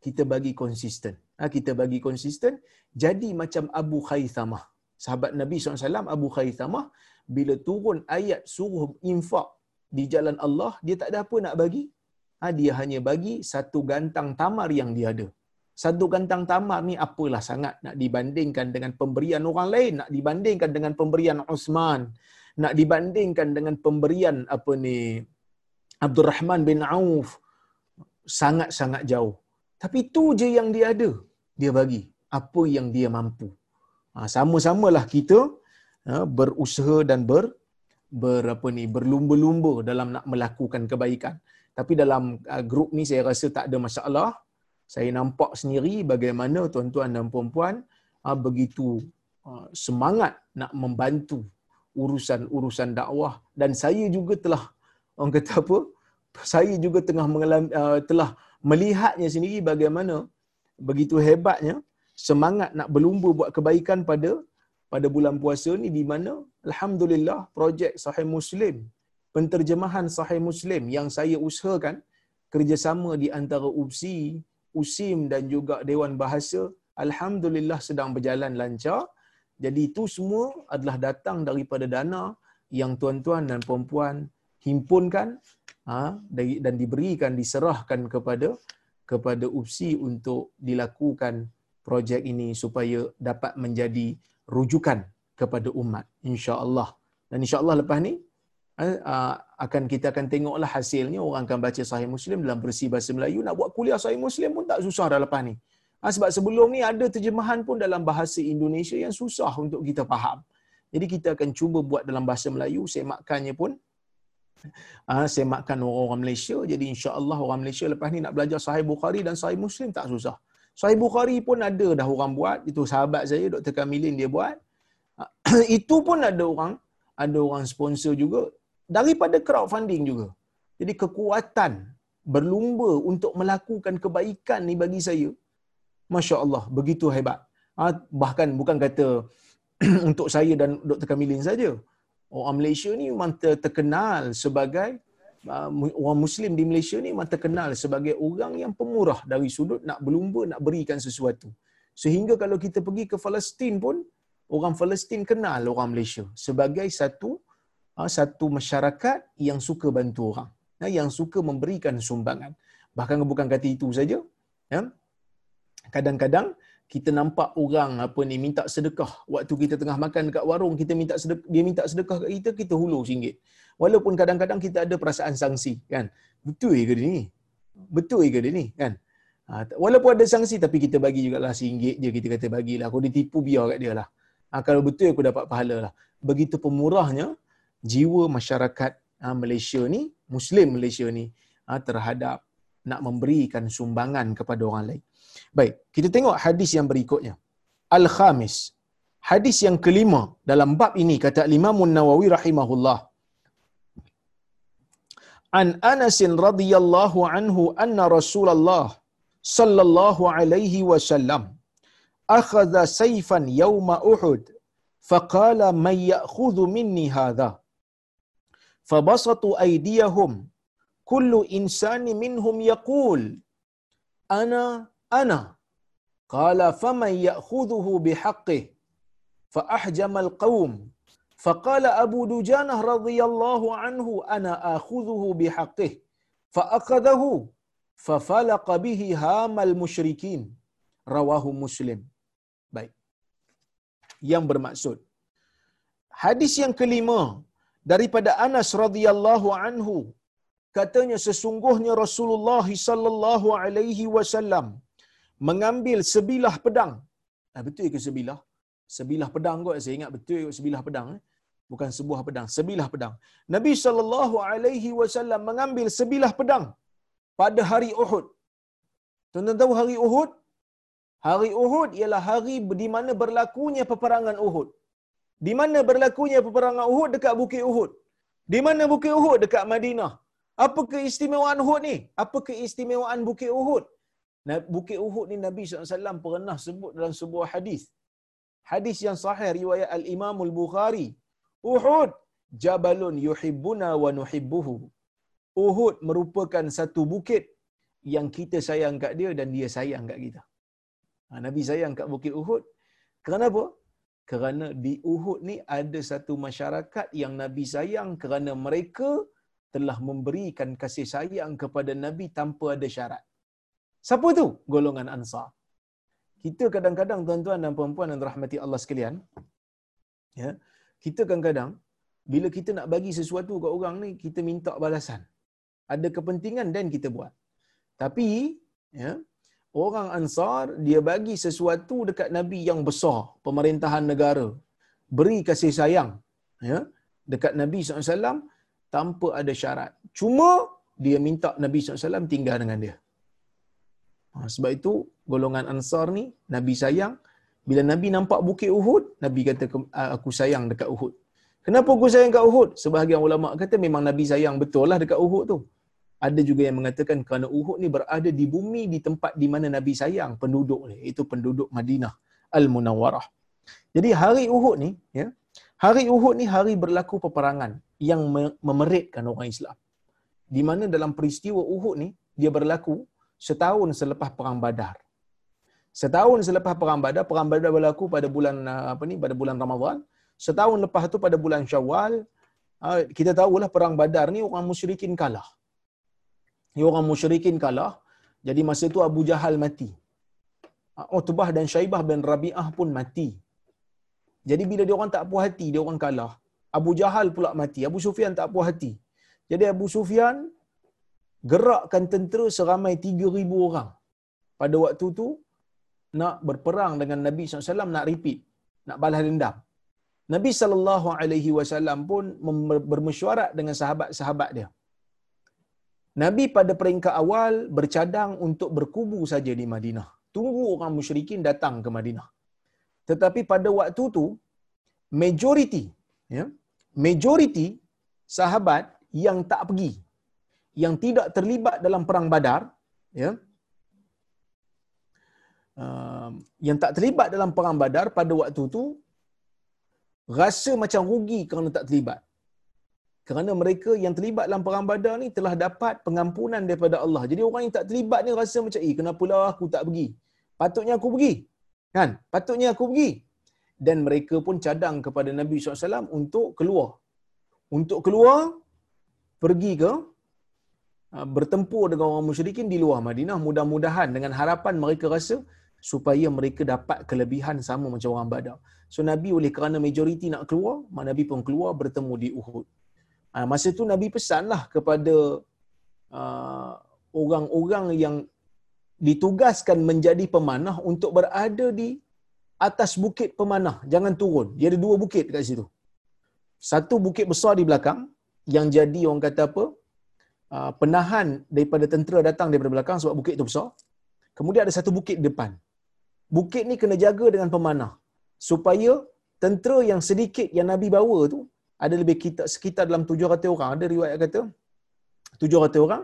kita bagi konsisten. Ha, kita bagi konsisten. Jadi macam Abu Khaythamah. Sahabat Nabi SAW, Abu Khaythamah, bila turun ayat suruh infak di jalan Allah, dia tak ada apa nak bagi. Ha, dia hanya bagi satu gantang tamar yang dia ada. Satu gantang tamar ni apalah sangat nak dibandingkan dengan pemberian orang lain, nak dibandingkan dengan pemberian Osman, nak dibandingkan dengan pemberian apa ni Abdul Rahman bin Auf sangat-sangat jauh. Tapi itu je yang dia ada, dia bagi apa yang dia mampu. Ha, sama-samalah kita ha, berusaha dan ber, ber apa ni berlumba-lumba dalam nak melakukan kebaikan. Tapi dalam uh, grup ni saya rasa tak ada masalah. Saya nampak sendiri bagaimana tuan-tuan dan puan-puan uh, begitu uh, semangat nak membantu urusan-urusan dakwah dan saya juga telah orang kata apa? Saya juga tengah mengalami uh, telah melihatnya sendiri bagaimana begitu hebatnya semangat nak berlumba buat kebaikan pada pada bulan puasa ni di mana alhamdulillah projek Sahih Muslim penterjemahan Sahih Muslim yang saya usahakan kerjasama di antara UPSI, USIM dan juga Dewan Bahasa alhamdulillah sedang berjalan lancar. Jadi itu semua adalah datang daripada dana yang tuan-tuan dan puan-puan himpunkan ha, dan diberikan diserahkan kepada kepada UPSI untuk dilakukan projek ini supaya dapat menjadi rujukan kepada umat insya-Allah. Dan insya-Allah lepas ni akan kita akan tengoklah hasilnya orang akan baca sahih Muslim dalam versi bahasa Melayu nak buat kuliah sahih Muslim pun tak susah dah lepas ni. Ha, sebab sebelum ni ada terjemahan pun dalam bahasa Indonesia yang susah untuk kita faham. Jadi kita akan cuba buat dalam bahasa Melayu, semakannya pun uh, semakkan orang-orang Malaysia. Jadi insya-Allah orang Malaysia lepas ni nak belajar sahih Bukhari dan sahih Muslim tak susah. Sahih Bukhari pun ada dah orang buat. Itu sahabat saya Dr. Kamilin dia buat. itu pun ada orang ada orang sponsor juga daripada crowdfunding juga. Jadi kekuatan berlumba untuk melakukan kebaikan ni bagi saya Masya Allah, begitu hebat. Ha, bahkan bukan kata untuk saya dan Dr. Kamilin saja. Orang Malaysia ni memang terkenal sebagai uh, orang Muslim di Malaysia ni memang terkenal sebagai orang yang pemurah dari sudut nak berlumba, nak berikan sesuatu. Sehingga kalau kita pergi ke Palestin pun, orang Palestin kenal orang Malaysia sebagai satu satu masyarakat yang suka bantu orang, uh, yang suka memberikan sumbangan. Bahkan bukan kata itu saja, ya. Kadang-kadang kita nampak orang apa ni minta sedekah. Waktu kita tengah makan dekat warung kita minta sedekah, dia minta sedekah kat kita kita hulur singgit. Walaupun kadang-kadang kita ada perasaan sanksi kan. Betul ke dia ni? Betul ke dia ni kan? Ha, walaupun ada sanksi tapi kita bagi jugalah singgit je. Kita kata bagilah aku ditipu biar kat dia lah. Ha, kalau betul aku dapat pahala lah. Begitu pemurahnya jiwa masyarakat ha, Malaysia ni Muslim Malaysia ni ha, terhadap nak memberikan sumbangan kepada orang lain Baik, kita tengok hadis yang berikutnya. Al-Khamis. Hadis yang kelima dalam bab ini kata Imam Nawawi rahimahullah. An Anas radhiyallahu anhu anna Rasulullah sallallahu alaihi wasallam akhadha sayfan yawma Uhud faqala man ya'khudhu minni hadha fabasatu aydiyahum kullu insani minhum yaqul ana ana qala faman ya'khudhuhu bihaqqih fa ahjama alqawm فقال أبو دجانة رضي الله عنه أنا آخذه بحقه فأخذه ففلق به هام المشركين رواه مسلم baik yang bermaksud hadis yang kelima daripada Anas radhiyallahu anhu katanya sesungguhnya Rasulullah sallallahu alaihi wasallam mengambil sebilah pedang. Ah, betul ke sebilah? Sebilah pedang kot. Saya ingat betul ke sebilah pedang. Eh? Bukan sebuah pedang. Sebilah pedang. Nabi SAW mengambil sebilah pedang pada hari Uhud. Tuan-tuan tahu hari Uhud? Hari Uhud ialah hari di mana berlakunya peperangan Uhud. Di mana berlakunya peperangan Uhud dekat Bukit Uhud. Di mana Bukit Uhud dekat Madinah. Apa keistimewaan Uhud ni? Apa keistimewaan Bukit Uhud? Bukit Uhud ni Nabi SAW pernah sebut dalam sebuah hadis. Hadis yang sahih riwayat Al-Imam Al-Bukhari. Uhud jabalun yuhibbuna wa nuhibbuhu. Uhud merupakan satu bukit yang kita sayang kat dia dan dia sayang kat kita. Ha, Nabi sayang kat Bukit Uhud. Kerana apa? Kerana di Uhud ni ada satu masyarakat yang Nabi sayang kerana mereka telah memberikan kasih sayang kepada Nabi tanpa ada syarat. Siapa tu? Golongan Ansar. Kita kadang-kadang tuan-tuan dan puan-puan yang rahmati Allah sekalian, ya, kita kadang-kadang bila kita nak bagi sesuatu ke orang ni, kita minta balasan. Ada kepentingan dan kita buat. Tapi, ya, orang Ansar dia bagi sesuatu dekat Nabi yang besar, pemerintahan negara, beri kasih sayang, ya, dekat Nabi SAW tanpa ada syarat. Cuma dia minta Nabi SAW tinggal dengan dia. Ha, sebab itu golongan Ansar ni Nabi sayang. Bila Nabi nampak bukit Uhud, Nabi kata aku sayang dekat Uhud. Kenapa aku sayang dekat Uhud? Sebahagian ulama kata memang Nabi sayang betul lah dekat Uhud tu. Ada juga yang mengatakan kerana Uhud ni berada di bumi di tempat di mana Nabi sayang penduduk ni, itu penduduk Madinah Al-Munawwarah. Jadi hari Uhud ni, ya, hari Uhud ni hari berlaku peperangan yang memeritkan orang Islam. Di mana dalam peristiwa Uhud ni dia berlaku setahun selepas perang Badar. Setahun selepas perang Badar, perang Badar berlaku pada bulan uh, apa ni? Pada bulan Ramadan. Setahun lepas tu pada bulan Syawal, uh, kita tahulah perang Badar ni orang musyrikin kalah. Orang musyrikin kalah. Jadi masa tu Abu Jahal mati. Uh, Utbah dan Syaibah bin Rabi'ah pun mati. Jadi bila dia orang tak puas hati, dia orang kalah. Abu Jahal pula mati. Abu Sufyan tak puas hati. Jadi Abu Sufyan gerakkan tentera seramai 3,000 orang pada waktu tu nak berperang dengan Nabi SAW nak repeat, nak balas dendam. Nabi wasallam pun bermesyuarat dengan sahabat-sahabat dia. Nabi pada peringkat awal bercadang untuk berkubu saja di Madinah. Tunggu orang musyrikin datang ke Madinah. Tetapi pada waktu tu majoriti ya, majoriti sahabat yang tak pergi yang tidak terlibat dalam perang Badar, ya, uh, yang tak terlibat dalam perang Badar pada waktu itu rasa macam rugi kerana tak terlibat. Kerana mereka yang terlibat dalam perang Badar ni telah dapat pengampunan daripada Allah. Jadi orang yang tak terlibat ni rasa macam, "Eh, kenapalah aku tak pergi? Patutnya aku pergi." Kan? Patutnya aku pergi. Dan mereka pun cadang kepada Nabi SAW untuk keluar. Untuk keluar, pergi ke Ah, bertempur dengan orang musyrikin di luar Madinah mudah-mudahan dengan harapan mereka rasa supaya mereka dapat kelebihan sama macam orang Badar. So Nabi oleh kerana majoriti nak keluar, Nabi pun keluar bertemu di Uhud. Ha, masa tu Nabi pesanlah kepada uh, orang-orang yang ditugaskan menjadi pemanah untuk berada di atas bukit pemanah. Jangan turun. Dia ada dua bukit kat situ. Satu bukit besar di belakang yang jadi orang kata apa? Uh, penahan daripada tentera datang daripada belakang sebab bukit itu besar. Kemudian ada satu bukit depan. Bukit ni kena jaga dengan pemanah supaya tentera yang sedikit yang Nabi bawa tu ada lebih kita sekitar dalam 700 orang. Ada riwayat kata 700 orang.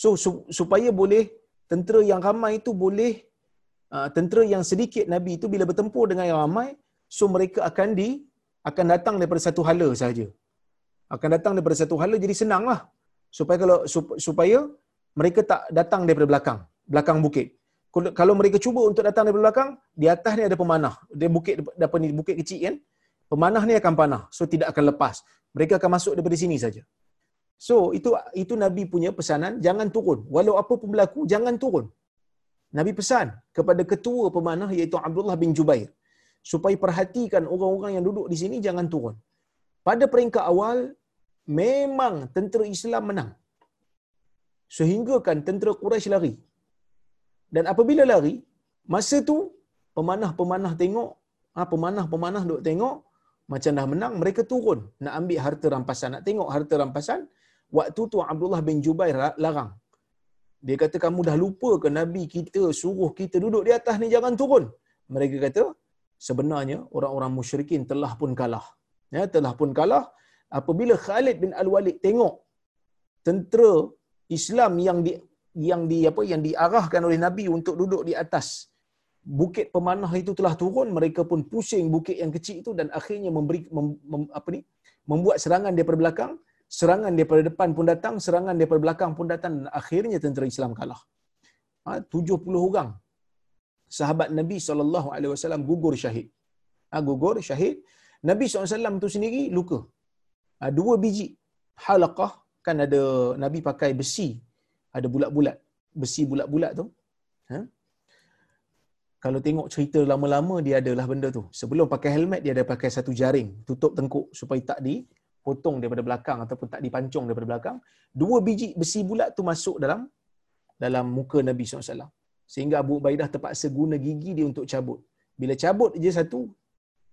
So supaya boleh tentera yang ramai itu boleh uh, tentera yang sedikit Nabi itu bila bertempur dengan yang ramai so mereka akan di akan datang daripada satu hala saja akan datang daripada satu hala jadi senanglah. Supaya kalau supaya mereka tak datang daripada belakang belakang bukit. Kalau mereka cuba untuk datang dari belakang, di atas ni ada pemanah. Dia bukit apa ni bukit kecil kan? Pemanah ni akan panah. So tidak akan lepas. Mereka akan masuk daripada sini saja. So itu itu Nabi punya pesanan, jangan turun. Walau apa pun berlaku, jangan turun. Nabi pesan kepada ketua pemanah iaitu Abdullah bin Jubair supaya perhatikan orang-orang yang duduk di sini jangan turun. Pada peringkat awal memang tentera Islam menang. Sehingga kan tentera Quraisy lari. Dan apabila lari, masa tu pemanah-pemanah tengok, ha, pemanah-pemanah duk tengok, macam dah menang, mereka turun nak ambil harta rampasan, nak tengok harta rampasan. Waktu tu Abdullah bin Jubair larang. Dia kata, kamu dah lupa ke Nabi kita suruh kita duduk di atas ni, jangan turun. Mereka kata, sebenarnya orang-orang musyrikin telah pun kalah. Ya, telah pun kalah. Apabila Khalid bin Al-Walid tengok tentera Islam yang di, yang di apa yang diarahkan oleh Nabi untuk duduk di atas bukit pemanah itu telah turun mereka pun pusing bukit yang kecil itu dan akhirnya memberi mem, mem, apa ni membuat serangan daripada belakang serangan daripada depan pun datang serangan daripada belakang pun datang dan akhirnya tentera Islam kalah. Ha, 70 orang sahabat Nabi sallallahu alaihi wasallam gugur syahid. Ha, gugur syahid. Nabi SAW itu sendiri luka. Ha, dua biji halaqah kan ada Nabi pakai besi ada bulat-bulat besi bulat-bulat tu. Ha? Kalau tengok cerita lama-lama dia adalah benda tu. Sebelum pakai helmet dia ada pakai satu jaring. Tutup tengkuk supaya tak dipotong daripada belakang ataupun tak dipancung daripada belakang. Dua biji besi bulat tu masuk dalam dalam muka Nabi SAW. Sehingga Abu Ubaidah terpaksa guna gigi dia untuk cabut. Bila cabut je satu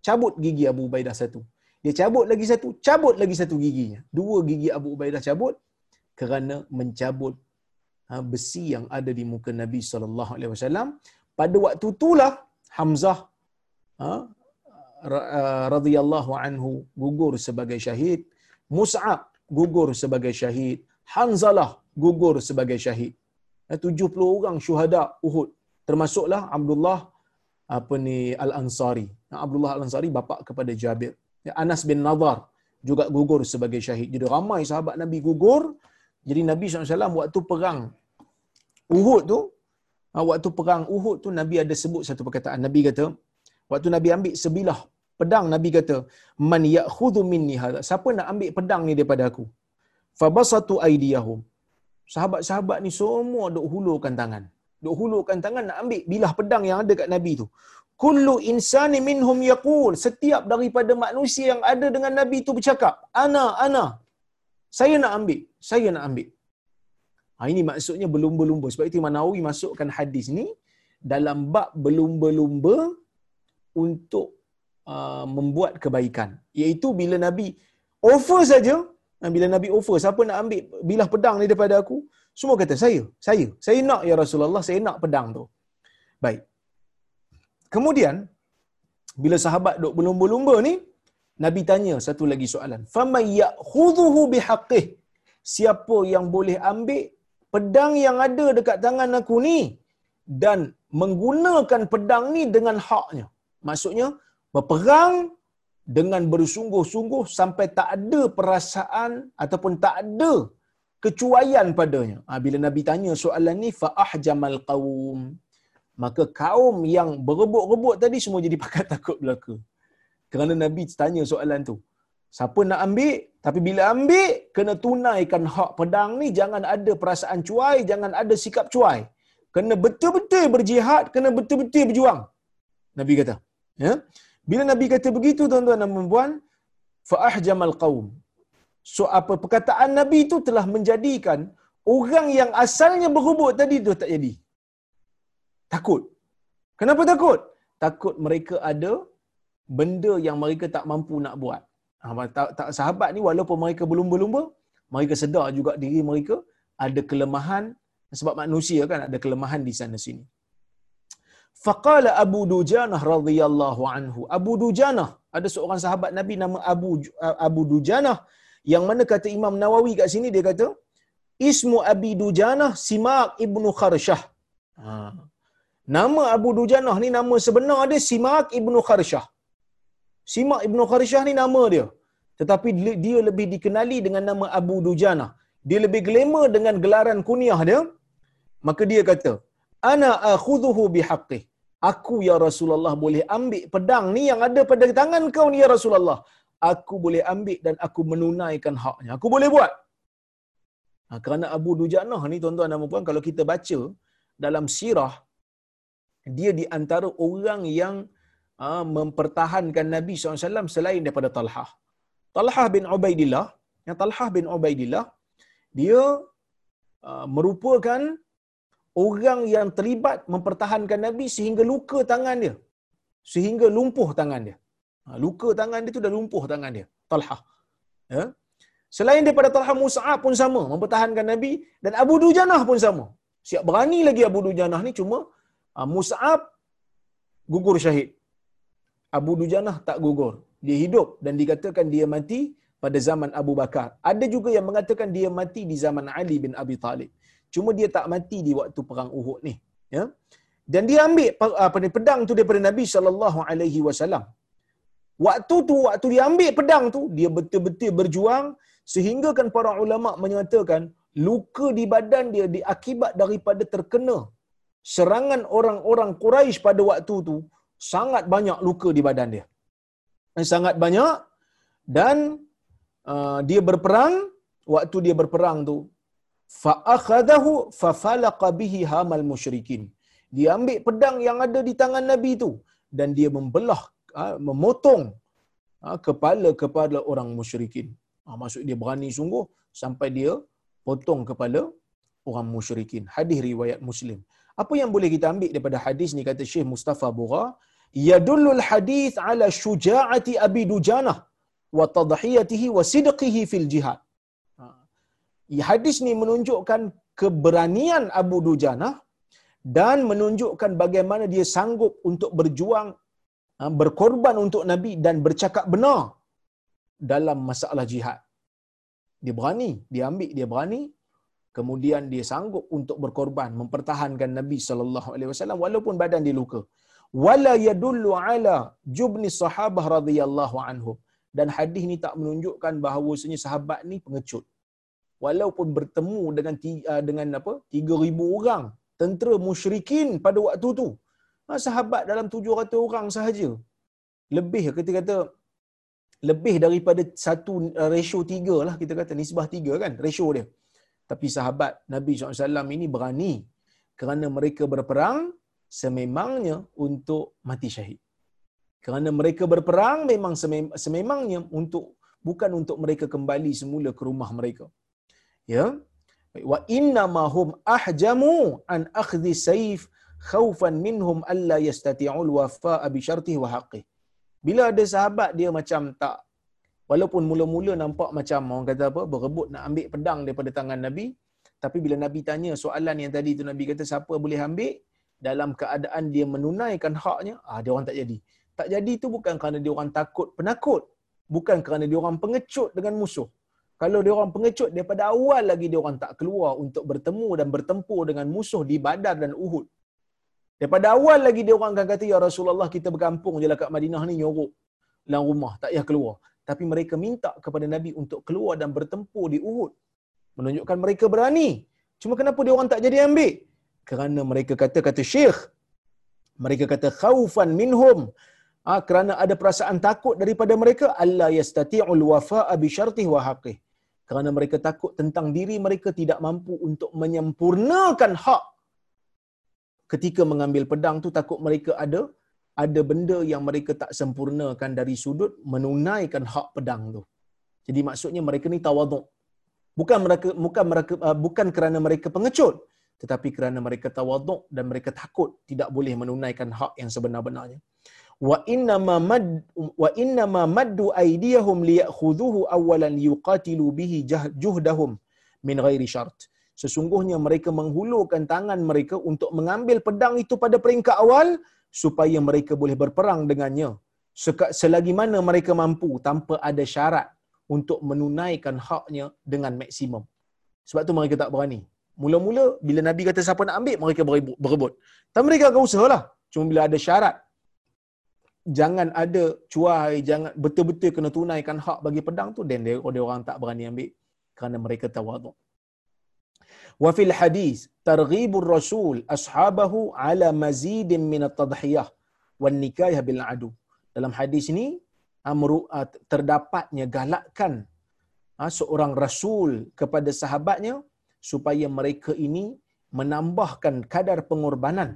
cabut gigi Abu Ubaidah satu. Dia cabut lagi satu cabut lagi satu giginya. Dua gigi Abu Ubaidah cabut kerana mencabut Ha, besi yang ada di muka Nabi sallallahu alaihi wasallam pada waktu itulah Hamzah ha, radhiyallahu anhu gugur sebagai syahid. Mus'ab gugur sebagai syahid. Hanzalah gugur sebagai syahid. 70 ha, orang syuhada Uhud. Termasuklah Abdullah apa ni Al-Ansari. Abdullah Al-Ansari bapa kepada Jabir. Anas bin Nadar juga gugur sebagai syahid. Jadi ramai sahabat Nabi gugur. Jadi Nabi SAW waktu perang Uhud tu, waktu perang Uhud tu Nabi ada sebut satu perkataan. Nabi kata, waktu Nabi ambil sebilah pedang, Nabi kata, Man ya'khudhu minni hadha. Siapa nak ambil pedang ni daripada aku? Fabasatu aidiyahum. Sahabat-sahabat ni semua duk hulurkan tangan. Duk hulurkan tangan nak ambil bilah pedang yang ada kat Nabi tu. Kullu insani minhum yaqul. Setiap daripada manusia yang ada dengan Nabi tu bercakap, ana ana. Saya nak ambil, saya nak ambil. Ha, ini maksudnya berlumba-lumba. Sebab itu Imam Nawawi masukkan hadis ni dalam bab berlumba-lumba untuk uh, membuat kebaikan. Iaitu bila Nabi offer saja, bila Nabi offer, siapa nak ambil bilah pedang ni daripada aku? Semua kata, saya, saya. Saya nak ya Rasulullah, saya nak pedang tu. Baik. Kemudian, bila sahabat duk berlumba-lumba ni, Nabi tanya satu lagi soalan. فَمَنْ يَأْخُذُهُ بِحَقِّهِ Siapa yang boleh ambil pedang yang ada dekat tangan aku ni dan menggunakan pedang ni dengan haknya. Maksudnya berperang dengan bersungguh-sungguh sampai tak ada perasaan ataupun tak ada kecuaian padanya. Ha, bila Nabi tanya soalan ni fa'ahjamal qaum maka kaum yang berebut-rebut tadi semua jadi pakat takut belaka. Kerana Nabi tanya soalan tu. Siapa nak ambil? Tapi bila ambil, kena tunaikan hak pedang ni. Jangan ada perasaan cuai, jangan ada sikap cuai. kena betul-betul berjihad, kena betul-betul berjuang. Nabi kata. Ya? Bila Nabi kata begitu tuan-tuan dan puan fa ahjamal qaum. So apa perkataan Nabi itu telah menjadikan orang yang asalnya berhubung tadi tu tak jadi. Takut. Kenapa takut? Takut mereka ada benda yang mereka tak mampu nak buat. Ha, tak, sahabat ni walaupun mereka berlumba-lumba, mereka sedar juga diri mereka ada kelemahan sebab manusia kan ada kelemahan di sana sini. Faqala Abu Dujanah radhiyallahu anhu. Abu Dujanah ada seorang sahabat Nabi nama Abu Abu Dujanah yang mana kata Imam Nawawi kat sini dia kata Ismu Abi Dujanah Simak ibnu Kharshah. Ha. Nama Abu Dujanah ni nama sebenar dia Simak ibnu Kharshah. Simak ibnu Kharshah ni nama dia. Tetapi dia lebih dikenali dengan nama Abu Dujanah. Dia lebih glamour dengan gelaran kuniah dia. Maka dia kata, Ana akhudhuhu bihaqqih. Aku ya Rasulullah boleh ambil pedang ni yang ada pada tangan kau ni ya Rasulullah. Aku boleh ambil dan aku menunaikan haknya. Aku boleh buat. Ha, kerana Abu Dujanah ni tuan-tuan dan puan kalau kita baca dalam sirah dia di antara orang yang uh, mempertahankan Nabi SAW selain daripada Talhah. Talhah bin Ubaidillah, yang Talhah bin Ubaidillah, dia uh, merupakan orang yang terlibat mempertahankan Nabi sehingga luka tangan dia. Sehingga lumpuh tangan dia. Ha, luka tangan dia tu dah lumpuh tangan dia. Talhah. Ya? Selain daripada Talhah Musa'ab pun sama mempertahankan Nabi dan Abu Dujanah pun sama. Siap berani lagi Abu Dujanah ni cuma uh, Musa'ab gugur syahid. Abu Dujanah tak gugur. Dia hidup dan dikatakan dia mati pada zaman Abu Bakar. Ada juga yang mengatakan dia mati di zaman Ali bin Abi Talib. Cuma dia tak mati di waktu perang Uhud ni. Ya. Dan dia ambil apa ni pedang tu daripada Nabi sallallahu alaihi wasallam. Waktu tu waktu dia ambil pedang tu dia betul-betul berjuang sehingga kan para ulama menyatakan luka di badan dia diakibat daripada terkena serangan orang-orang Quraisy pada waktu tu sangat banyak luka di badan dia. Sangat banyak dan uh, dia berperang waktu dia berperang tu fa akhadahu fa falaqa bihi hamal musyrikin. Dia ambil pedang yang ada di tangan nabi itu dan dia membelah ha, memotong ha, kepala kepada orang musyrikin. Ha, maksud dia berani sungguh sampai dia potong kepala orang musyrikin. Hadis riwayat muslim. Apa yang boleh kita ambil daripada hadis ni kata Syekh Mustafa Bura yadullul hadis ala syuja'ati abi dujanah wa tadhiyatihi wa sidqihi fil jihad hadis ni menunjukkan keberanian Abu Dujana dan menunjukkan bagaimana dia sanggup untuk berjuang ha, berkorban untuk Nabi dan bercakap benar dalam masalah jihad. Dia berani, dia ambil, dia berani. Kemudian dia sanggup untuk berkorban mempertahankan Nabi sallallahu alaihi wasallam walaupun badan dia luka. Wala yadullu ala jubni sahabah radhiyallahu anhum. Dan hadis ni tak menunjukkan bahawasanya sahabat ni pengecut. Walaupun bertemu dengan uh, dengan apa 3000 orang tentera musyrikin pada waktu tu. Ha, sahabat dalam 700 orang sahaja. Lebih kita kata lebih daripada satu uh, ratio tiga lah kita kata nisbah tiga kan ratio dia. Tapi sahabat Nabi SAW ini berani kerana mereka berperang sememangnya untuk mati syahid. Kerana mereka berperang memang sememangnya untuk bukan untuk mereka kembali semula ke rumah mereka. Ya? Wa inna ma hum ahjamu an akhdhi sayf khaufan minhum alla yastati'ul wafa'a bi syartihi wa haqqi bila ada sahabat dia macam tak walaupun mula-mula nampak macam orang kata apa berebut nak ambil pedang daripada tangan nabi tapi bila nabi tanya soalan yang tadi tu nabi kata siapa boleh ambil dalam keadaan dia menunaikan haknya ah dia orang tak jadi tak jadi tu bukan kerana dia orang takut penakut bukan kerana dia orang pengecut dengan musuh kalau dia orang pengecut daripada awal lagi dia orang tak keluar untuk bertemu dan bertempur dengan musuh di Badar dan Uhud. Daripada awal lagi dia orang akan kata ya Rasulullah kita berkampung je lah kat Madinah ni nyorok dalam rumah tak payah keluar. Tapi mereka minta kepada Nabi untuk keluar dan bertempur di Uhud. Menunjukkan mereka berani. Cuma kenapa dia orang tak jadi ambil? Kerana mereka kata kata Syekh mereka kata khaufan minhum ha, kerana ada perasaan takut daripada mereka Allah yastati'ul wafa'a bi syartih wa haqqih kerana mereka takut tentang diri mereka tidak mampu untuk menyempurnakan hak ketika mengambil pedang tu takut mereka ada ada benda yang mereka tak sempurnakan dari sudut menunaikan hak pedang tu. Jadi maksudnya mereka ni tawaduk. Bukan mereka bukan mereka uh, bukan kerana mereka pengecut tetapi kerana mereka tawaduk dan mereka takut tidak boleh menunaikan hak yang sebenar-benarnya. Wa inna ma mad wa inna ma maddu aydiyahum liya'khudhuhu awwalan yuqatilu bihi juhdahum min ghairi syart. Sesungguhnya mereka menghulurkan tangan mereka untuk mengambil pedang itu pada peringkat awal supaya mereka boleh berperang dengannya selagi mana mereka mampu tanpa ada syarat untuk menunaikan haknya dengan maksimum. Sebab tu mereka tak berani. Mula-mula bila Nabi kata siapa nak ambil, mereka berebut. Tapi mereka akan usahalah. Cuma bila ada syarat, jangan ada cuai, jangan betul-betul kena tunaikan hak bagi pedang tu, dan dia, dia orang tak berani ambil kerana mereka tawaduk. Wa fil hadis targhibur rasul ashabahu ala mazidin min at-tadhiyah wan nikayah bil adu. Dalam hadis ini terdapatnya galakkan seorang rasul kepada sahabatnya supaya mereka ini menambahkan kadar pengorbanan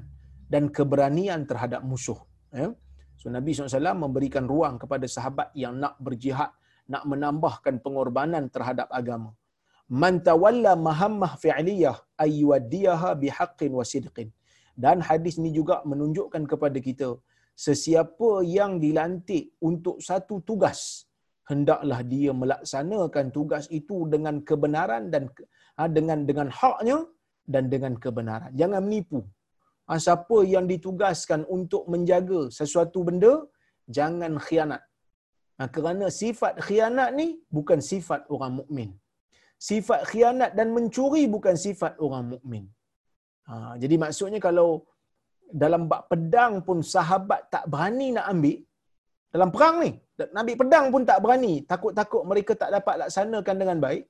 dan keberanian terhadap musuh. Ya. So Nabi SAW memberikan ruang kepada sahabat yang nak berjihad, nak menambahkan pengorbanan terhadap agama. Man tawalla mahammah fi'liyah ayyuaddiyaha bihaqqin wa sidqin. Dan hadis ini juga menunjukkan kepada kita, sesiapa yang dilantik untuk satu tugas, hendaklah dia melaksanakan tugas itu dengan kebenaran dan ha, dengan dengan haknya dan dengan kebenaran. Jangan menipu. Ha, siapa yang ditugaskan untuk menjaga sesuatu benda, jangan khianat. Ha, kerana sifat khianat ni bukan sifat orang mukmin. Sifat khianat dan mencuri bukan sifat orang mukmin. Jadi maksudnya kalau dalam bab pedang pun sahabat tak berani nak ambil dalam perang ni, nak ambil pedang pun tak berani, takut-takut mereka tak dapat laksanakan dengan baik,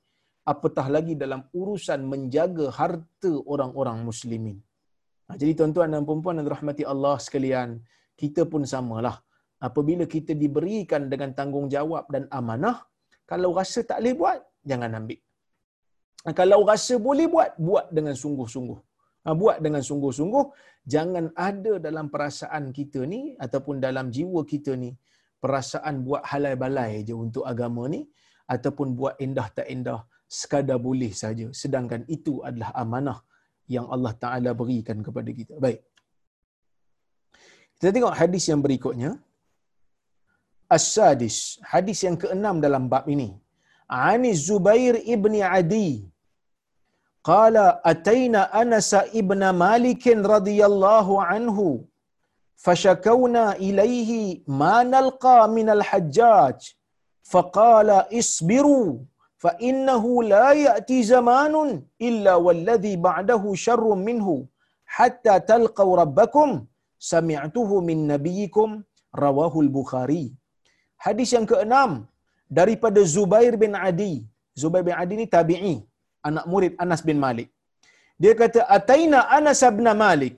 apatah lagi dalam urusan menjaga harta orang-orang muslimin. Ha, jadi tuan-tuan dan puan-puan yang dirahmati Allah sekalian, kita pun samalah. Apabila kita diberikan dengan tanggungjawab dan amanah, kalau rasa tak boleh buat, jangan ambil. Ha, kalau rasa boleh buat, buat dengan sungguh-sungguh. Ha, buat dengan sungguh-sungguh. Jangan ada dalam perasaan kita ni ataupun dalam jiwa kita ni perasaan buat halai balai je untuk agama ni ataupun buat indah tak indah sekadar boleh saja sedangkan itu adalah amanah yang Allah Taala berikan kepada kita. Baik. Kita tengok hadis yang berikutnya. As-Sadis, hadis yang keenam dalam bab ini. Ani Zubair ibni Adi. Qala ataina Anas ibn Malik radhiyallahu anhu fashakawna ilayhi ma nalqa min al-Hajjaj faqala فَإِنَّهُ la يَأْتِي زَمَانٌ illa وَالَّذِي بَعْدَهُ شَرٌ minhu hatta تَلْقَوْ rabbakum سَمِعْتُهُ min nabiyikum rawahul bukhari Hadis yang keenam daripada Zubair bin Adi. Zubair bin Adi ni tabi'i. Anak murid Anas bin Malik. Dia kata, Ataina Anas bin Malik.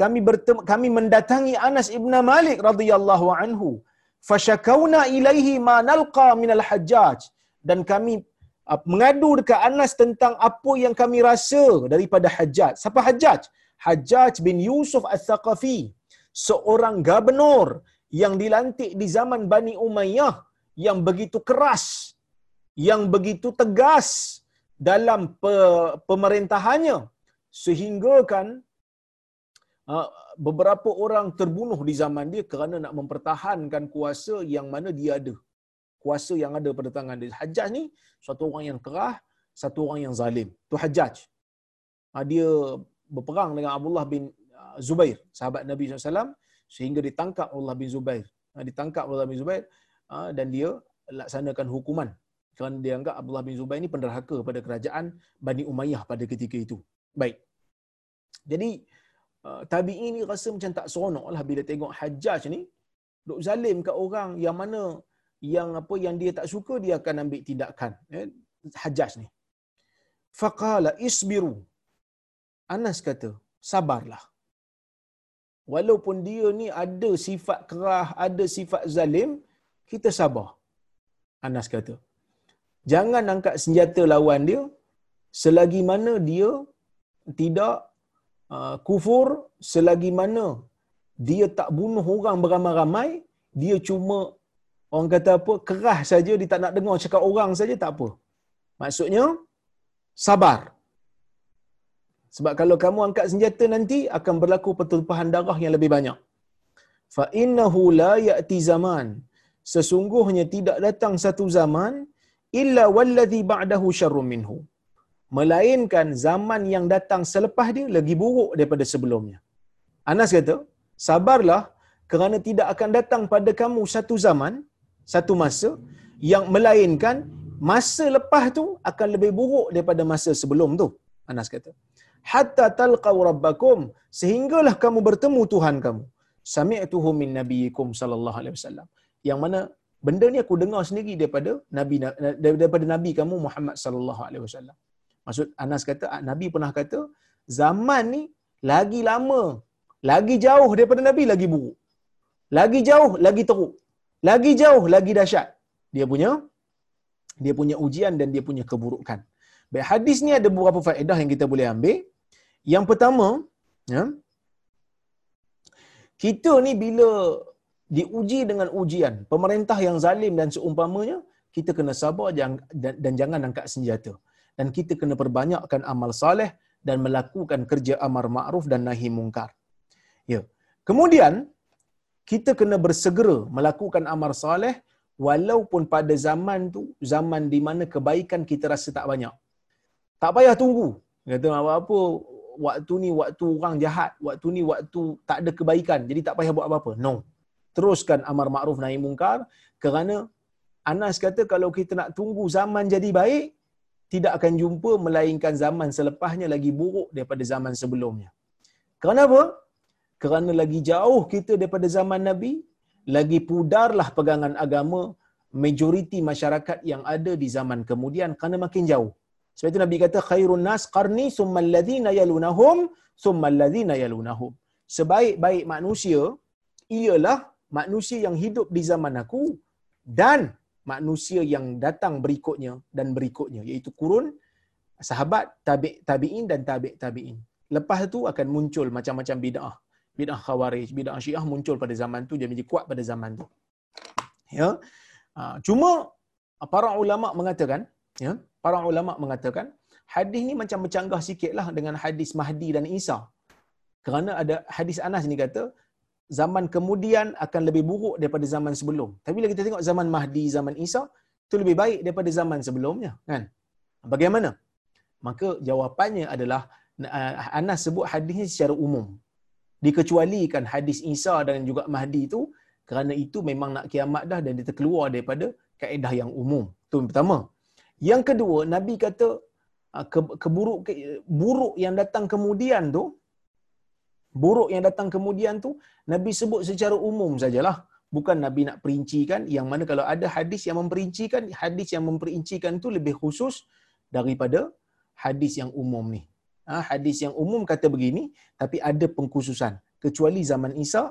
Kami, bertemu kami mendatangi Anas bin Malik radhiyallahu anhu. Fashakawna ilaihi ma nalqa minal hajjaj. Dan kami mengadu dekat Anas tentang apa yang kami rasa daripada Hajjaj. Siapa Hajjaj? Hajjaj bin Yusuf Al-Thaqafi. Seorang gubernur yang dilantik di zaman Bani Umayyah yang begitu keras, yang begitu tegas dalam pe- pemerintahannya sehingga kan beberapa orang terbunuh di zaman dia kerana nak mempertahankan kuasa yang mana dia ada kuasa yang ada pada tangan dia. Hajjaj ni satu orang yang kerah, satu orang yang zalim. Tu Hajjaj. Ha, dia berperang dengan Abdullah bin uh, Zubair, sahabat Nabi SAW, sehingga ditangkap Abdullah bin Zubair. Ha, ditangkap Abdullah bin Zubair dan dia laksanakan hukuman. Kerana dia anggap Abdullah bin Zubair ni penderhaka pada kerajaan Bani Umayyah pada ketika itu. Baik. Jadi, tabi'i ni rasa macam tak seronok lah bila tengok Hajjaj ni, duk zalim kat orang yang mana yang apa yang dia tak suka dia akan ambil tindakan. Ya hajjaj ni. Faqala isbiru. Anas kata sabarlah. Walaupun dia ni ada sifat kerah ada sifat zalim kita sabar. Anas kata jangan angkat senjata lawan dia selagi mana dia tidak uh, kufur selagi mana dia tak bunuh orang beramai-ramai, dia cuma orang kata apa, keras saja dia tak nak dengar cakap orang saja tak apa. Maksudnya sabar. Sebab kalau kamu angkat senjata nanti akan berlaku pertumpahan darah yang lebih banyak. Fa innahu la ya'ti zaman. Sesungguhnya tidak datang satu zaman illa wallazi ba'dahu syarrun minhu. Melainkan zaman yang datang selepas dia lagi buruk daripada sebelumnya. Anas kata, sabarlah kerana tidak akan datang pada kamu satu zaman, satu masa yang melainkan masa lepas tu akan lebih buruk daripada masa sebelum tu. Anas kata. Hatta talqaw rabbakum sehinggalah kamu bertemu Tuhan kamu. Sami'tuhu min nabiyikum sallallahu alaihi wasallam. Yang mana benda ni aku dengar sendiri daripada nabi daripada nabi kamu Muhammad sallallahu alaihi wasallam. Maksud Anas kata nabi pernah kata zaman ni lagi lama, lagi jauh daripada nabi lagi buruk. Lagi jauh lagi teruk. Lagi jauh lagi dahsyat. Dia punya dia punya ujian dan dia punya keburukan. Baik, hadis ni ada beberapa faedah yang kita boleh ambil. Yang pertama, ya, kita ni bila diuji dengan ujian, pemerintah yang zalim dan seumpamanya, kita kena sabar dan, dan jangan angkat senjata. Dan kita kena perbanyakkan amal saleh dan melakukan kerja amar ma'ruf dan nahi mungkar. Ya. Kemudian, kita kena bersegera melakukan amal saleh walaupun pada zaman tu, zaman di mana kebaikan kita rasa tak banyak. Tak payah tunggu. Kata apa-apa, waktu ni waktu orang jahat, waktu ni waktu tak ada kebaikan, jadi tak payah buat apa-apa. No. Teruskan amar ma'ruf nahi mungkar kerana Anas kata kalau kita nak tunggu zaman jadi baik, tidak akan jumpa melainkan zaman selepasnya lagi buruk daripada zaman sebelumnya. Kenapa? Kerana lagi jauh kita daripada zaman Nabi, lagi pudarlah pegangan agama majoriti masyarakat yang ada di zaman kemudian kerana makin jauh. Sebab itu Nabi kata khairun nas qarni summal ladzina yalunahum summal ladzina yalunahum. Sebaik-baik manusia ialah manusia yang hidup di zaman aku dan manusia yang datang berikutnya dan berikutnya iaitu kurun sahabat tabi' tabi'in dan tabi' tabi'in. Lepas tu akan muncul macam-macam bid'ah. Bid'ah khawarij, bid'ah syiah muncul pada zaman tu dia menjadi kuat pada zaman tu. Ya. Ha, cuma para ulama mengatakan, ya, para ulama mengatakan hadis ni macam bercanggah sikitlah dengan hadis Mahdi dan Isa. Kerana ada hadis Anas ni kata zaman kemudian akan lebih buruk daripada zaman sebelum. Tapi bila kita tengok zaman Mahdi, zaman Isa, itu lebih baik daripada zaman sebelumnya, kan? Bagaimana? Maka jawapannya adalah uh, Anas sebut hadis ni secara umum. Dikecualikan hadis Isa dan juga Mahdi itu kerana itu memang nak kiamat dah dan dia terkeluar daripada kaedah yang umum. Itu yang pertama. Yang kedua, Nabi kata ah, keburuk buruk yang datang kemudian tu buruk yang datang kemudian tu Nabi sebut secara umum sajalah. Bukan Nabi nak perincikan yang mana kalau ada hadis yang memperincikan, hadis yang memperincikan tu lebih khusus daripada hadis yang umum ni. Ha, hadis yang umum kata begini, tapi ada pengkhususan. Kecuali zaman Isa,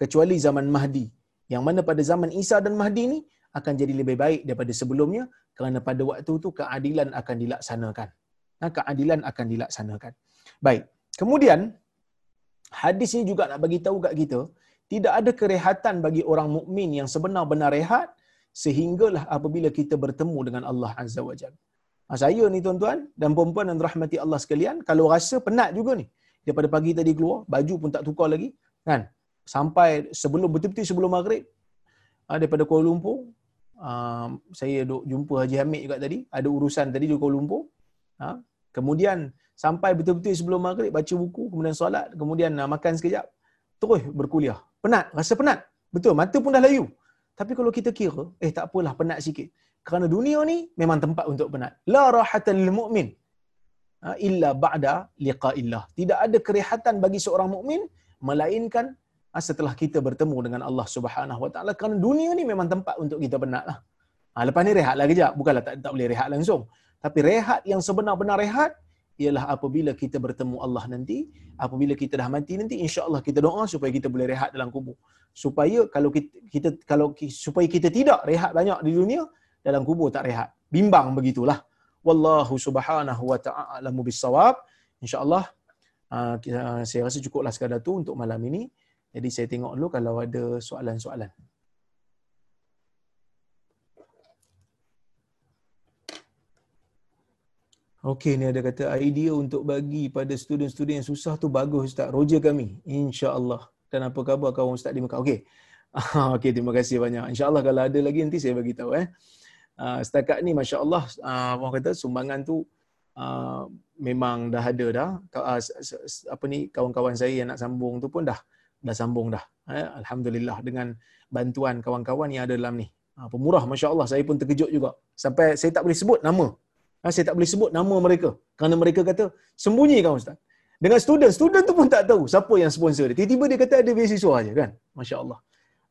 kecuali zaman Mahdi. Yang mana pada zaman Isa dan Mahdi ni akan jadi lebih baik daripada sebelumnya kerana pada waktu itu keadilan akan dilaksanakan. Nah, keadilan akan dilaksanakan. Baik. Kemudian hadis ini juga nak bagi tahu kat kita, tidak ada kerehatan bagi orang mukmin yang sebenar-benar rehat sehinggalah apabila kita bertemu dengan Allah Azza wa Jalla. Nah, saya ni tuan-tuan dan puan-puan dan rahmati Allah sekalian, kalau rasa penat juga ni, daripada pagi tadi keluar, baju pun tak tukar lagi, kan? Sampai sebelum betul-betul sebelum maghrib, ah, daripada Kuala Lumpur, uh, saya duk jumpa Haji Hamid juga tadi, ada urusan tadi di Kuala Lumpur. Kemudian sampai betul-betul sebelum maghrib baca buku, kemudian solat, kemudian makan sekejap, terus berkuliah. Penat, rasa penat. Betul, mata pun dah layu. Tapi kalau kita kira, eh tak apalah penat sikit. Kerana dunia ni memang tempat untuk penat. La rahatan lil mu'min ha, illa ba'da liqa'illah. Tidak ada kerehatan bagi seorang mukmin melainkan Ah, setelah kita bertemu dengan Allah Subhanahu Wa Taala kerana dunia ni memang tempat untuk kita penat lah. Ha, lepas ni rehatlah kejap. Bukanlah tak, tak boleh rehat langsung. Tapi rehat yang sebenar-benar rehat ialah apabila kita bertemu Allah nanti, apabila kita dah mati nanti, insya-Allah kita doa supaya kita boleh rehat dalam kubur. Supaya kalau kita, kita kalau supaya kita tidak rehat banyak di dunia, dalam kubur tak rehat. Bimbang begitulah. Wallahu subhanahu wa ta'ala bisawab. InsyaAllah uh, saya rasa cukuplah sekadar tu untuk malam ini. Jadi saya tengok dulu kalau ada soalan-soalan. Okey, ni ada kata idea untuk bagi pada student-student yang susah tu bagus Ustaz. Roger kami. InsyaAllah. Dan apa khabar kawan Ustaz di Mekah? Okey. Okey, terima kasih banyak. InsyaAllah kalau ada lagi nanti saya bagi tahu eh. Uh, setakat ni masya-Allah uh, orang kata sumbangan tu uh, memang dah ada dah. Uh, apa ni kawan-kawan saya yang nak sambung tu pun dah dah sambung dah. Eh, Alhamdulillah dengan bantuan kawan-kawan yang ada dalam ni. Uh, pemurah masya-Allah saya pun terkejut juga. Sampai saya tak boleh sebut nama saya tak boleh sebut nama mereka. Kerana mereka kata, sembunyi kau Ustaz. Dengan student, student tu pun tak tahu siapa yang sponsor dia. Tiba-tiba dia kata ada beasiswa aja kan. Masya Allah.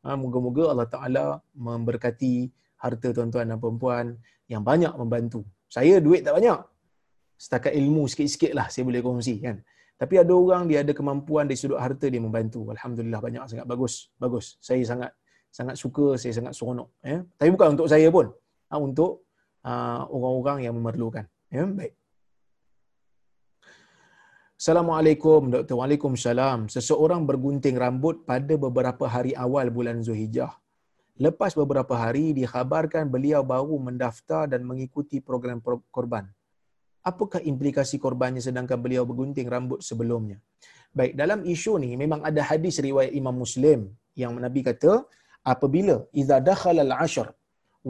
Ha, moga-moga Allah Ta'ala memberkati harta tuan-tuan dan perempuan yang banyak membantu. Saya duit tak banyak. Setakat ilmu sikit-sikit lah saya boleh kongsi kan. Tapi ada orang dia ada kemampuan dari sudut harta dia membantu. Alhamdulillah banyak sangat bagus. Bagus. Saya sangat sangat suka, saya sangat seronok. Ya. Tapi bukan untuk saya pun. Ha, untuk uh, orang-orang yang memerlukan. Ya, baik. Assalamualaikum Dr. Waalaikumsalam. Seseorang bergunting rambut pada beberapa hari awal bulan Zulhijjah. Lepas beberapa hari dikhabarkan beliau baru mendaftar dan mengikuti program korban. Apakah implikasi korbannya sedangkan beliau bergunting rambut sebelumnya? Baik, dalam isu ni memang ada hadis riwayat Imam Muslim yang Nabi kata apabila idza dakhala al-ashr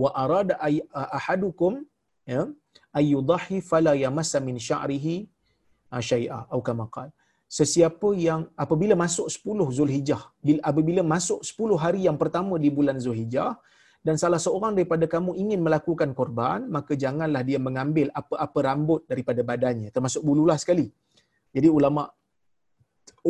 wa arada ay, ahadukum ya ayudahi fala yamassa min sya'rihi syai'a atau kama qala sesiapa yang apabila masuk 10 Zulhijjah apabila masuk 10 hari yang pertama di bulan Zulhijjah dan salah seorang daripada kamu ingin melakukan korban maka janganlah dia mengambil apa-apa rambut daripada badannya termasuk bululah sekali jadi ulama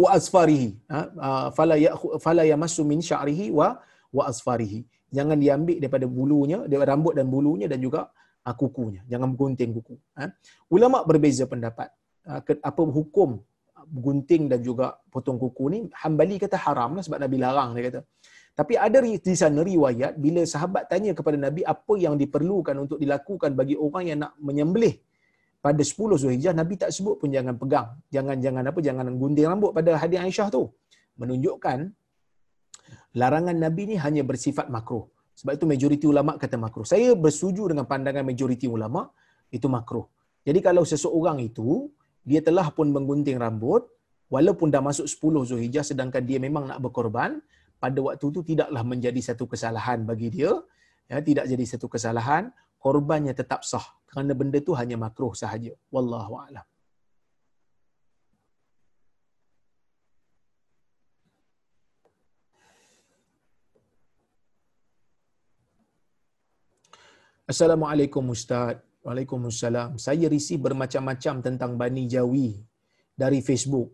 wa asfarihi ha, fala ya fala yamassu min sya'rihi wa wa asfarihi jangan diambil daripada bulunya, daripada rambut dan bulunya dan juga uh, kukunya. Jangan gunting kuku. Ha? Ulama berbeza pendapat. Apa hukum gunting dan juga potong kuku ni? Hambali kata haram lah sebab Nabi larang dia kata. Tapi ada di sana riwayat bila sahabat tanya kepada Nabi apa yang diperlukan untuk dilakukan bagi orang yang nak menyembelih pada 10 Zulhijjah Nabi tak sebut pun jangan pegang jangan jangan apa jangan gunting rambut pada hadis Aisyah tu menunjukkan larangan Nabi ni hanya bersifat makruh. Sebab itu majoriti ulama kata makruh. Saya bersetuju dengan pandangan majoriti ulama itu makruh. Jadi kalau seseorang itu dia telah pun menggunting rambut walaupun dah masuk 10 Zulhijjah sedangkan dia memang nak berkorban pada waktu itu tidaklah menjadi satu kesalahan bagi dia. Ya tidak jadi satu kesalahan. Korbannya tetap sah. Kerana benda tu hanya makruh sahaja. Wallahu a'lam. Assalamualaikum Ustaz. Waalaikumsalam. Saya risih bermacam-macam tentang Bani Jawi dari Facebook.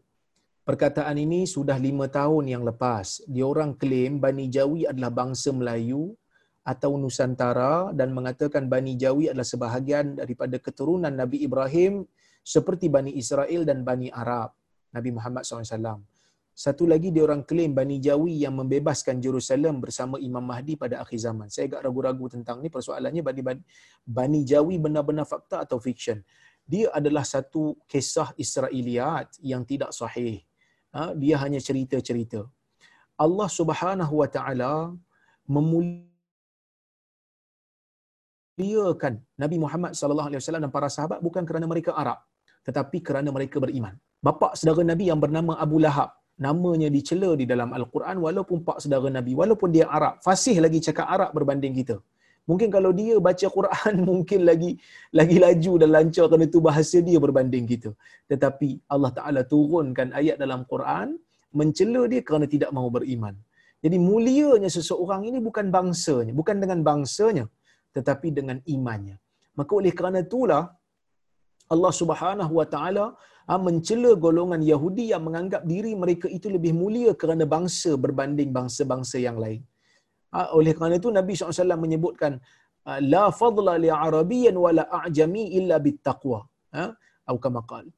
Perkataan ini sudah lima tahun yang lepas. Dia orang klaim Bani Jawi adalah bangsa Melayu atau Nusantara dan mengatakan Bani Jawi adalah sebahagian daripada keturunan Nabi Ibrahim seperti Bani Israel dan Bani Arab. Nabi Muhammad SAW. Satu lagi dia orang klaim Bani Jawi yang membebaskan Jerusalem bersama Imam Mahdi pada akhir zaman. Saya agak ragu-ragu tentang ni persoalannya Bani, Bani Jawi benar-benar fakta atau fiction. Dia adalah satu kisah Israeliat yang tidak sahih. Ha, dia hanya cerita-cerita. Allah Subhanahu Wa Taala memuliakan Nabi Muhammad sallallahu alaihi wasallam dan para sahabat bukan kerana mereka Arab tetapi kerana mereka beriman. Bapa saudara Nabi yang bernama Abu Lahab namanya dicela di dalam Al-Quran walaupun pak saudara Nabi, walaupun dia Arab, fasih lagi cakap Arab berbanding kita. Mungkin kalau dia baca Quran mungkin lagi lagi laju dan lancar kerana itu bahasa dia berbanding kita. Tetapi Allah Taala turunkan ayat dalam Quran mencela dia kerana tidak mahu beriman. Jadi mulianya seseorang ini bukan bangsanya, bukan dengan bangsanya tetapi dengan imannya. Maka oleh kerana itulah Allah Subhanahu Wa Taala mencela golongan Yahudi yang menganggap diri mereka itu lebih mulia kerana bangsa berbanding bangsa-bangsa yang lain. Ha, oleh kerana itu Nabi SAW menyebutkan ha, la fadla li arabiyyan wala a'jami illa bittaqwa. Ha?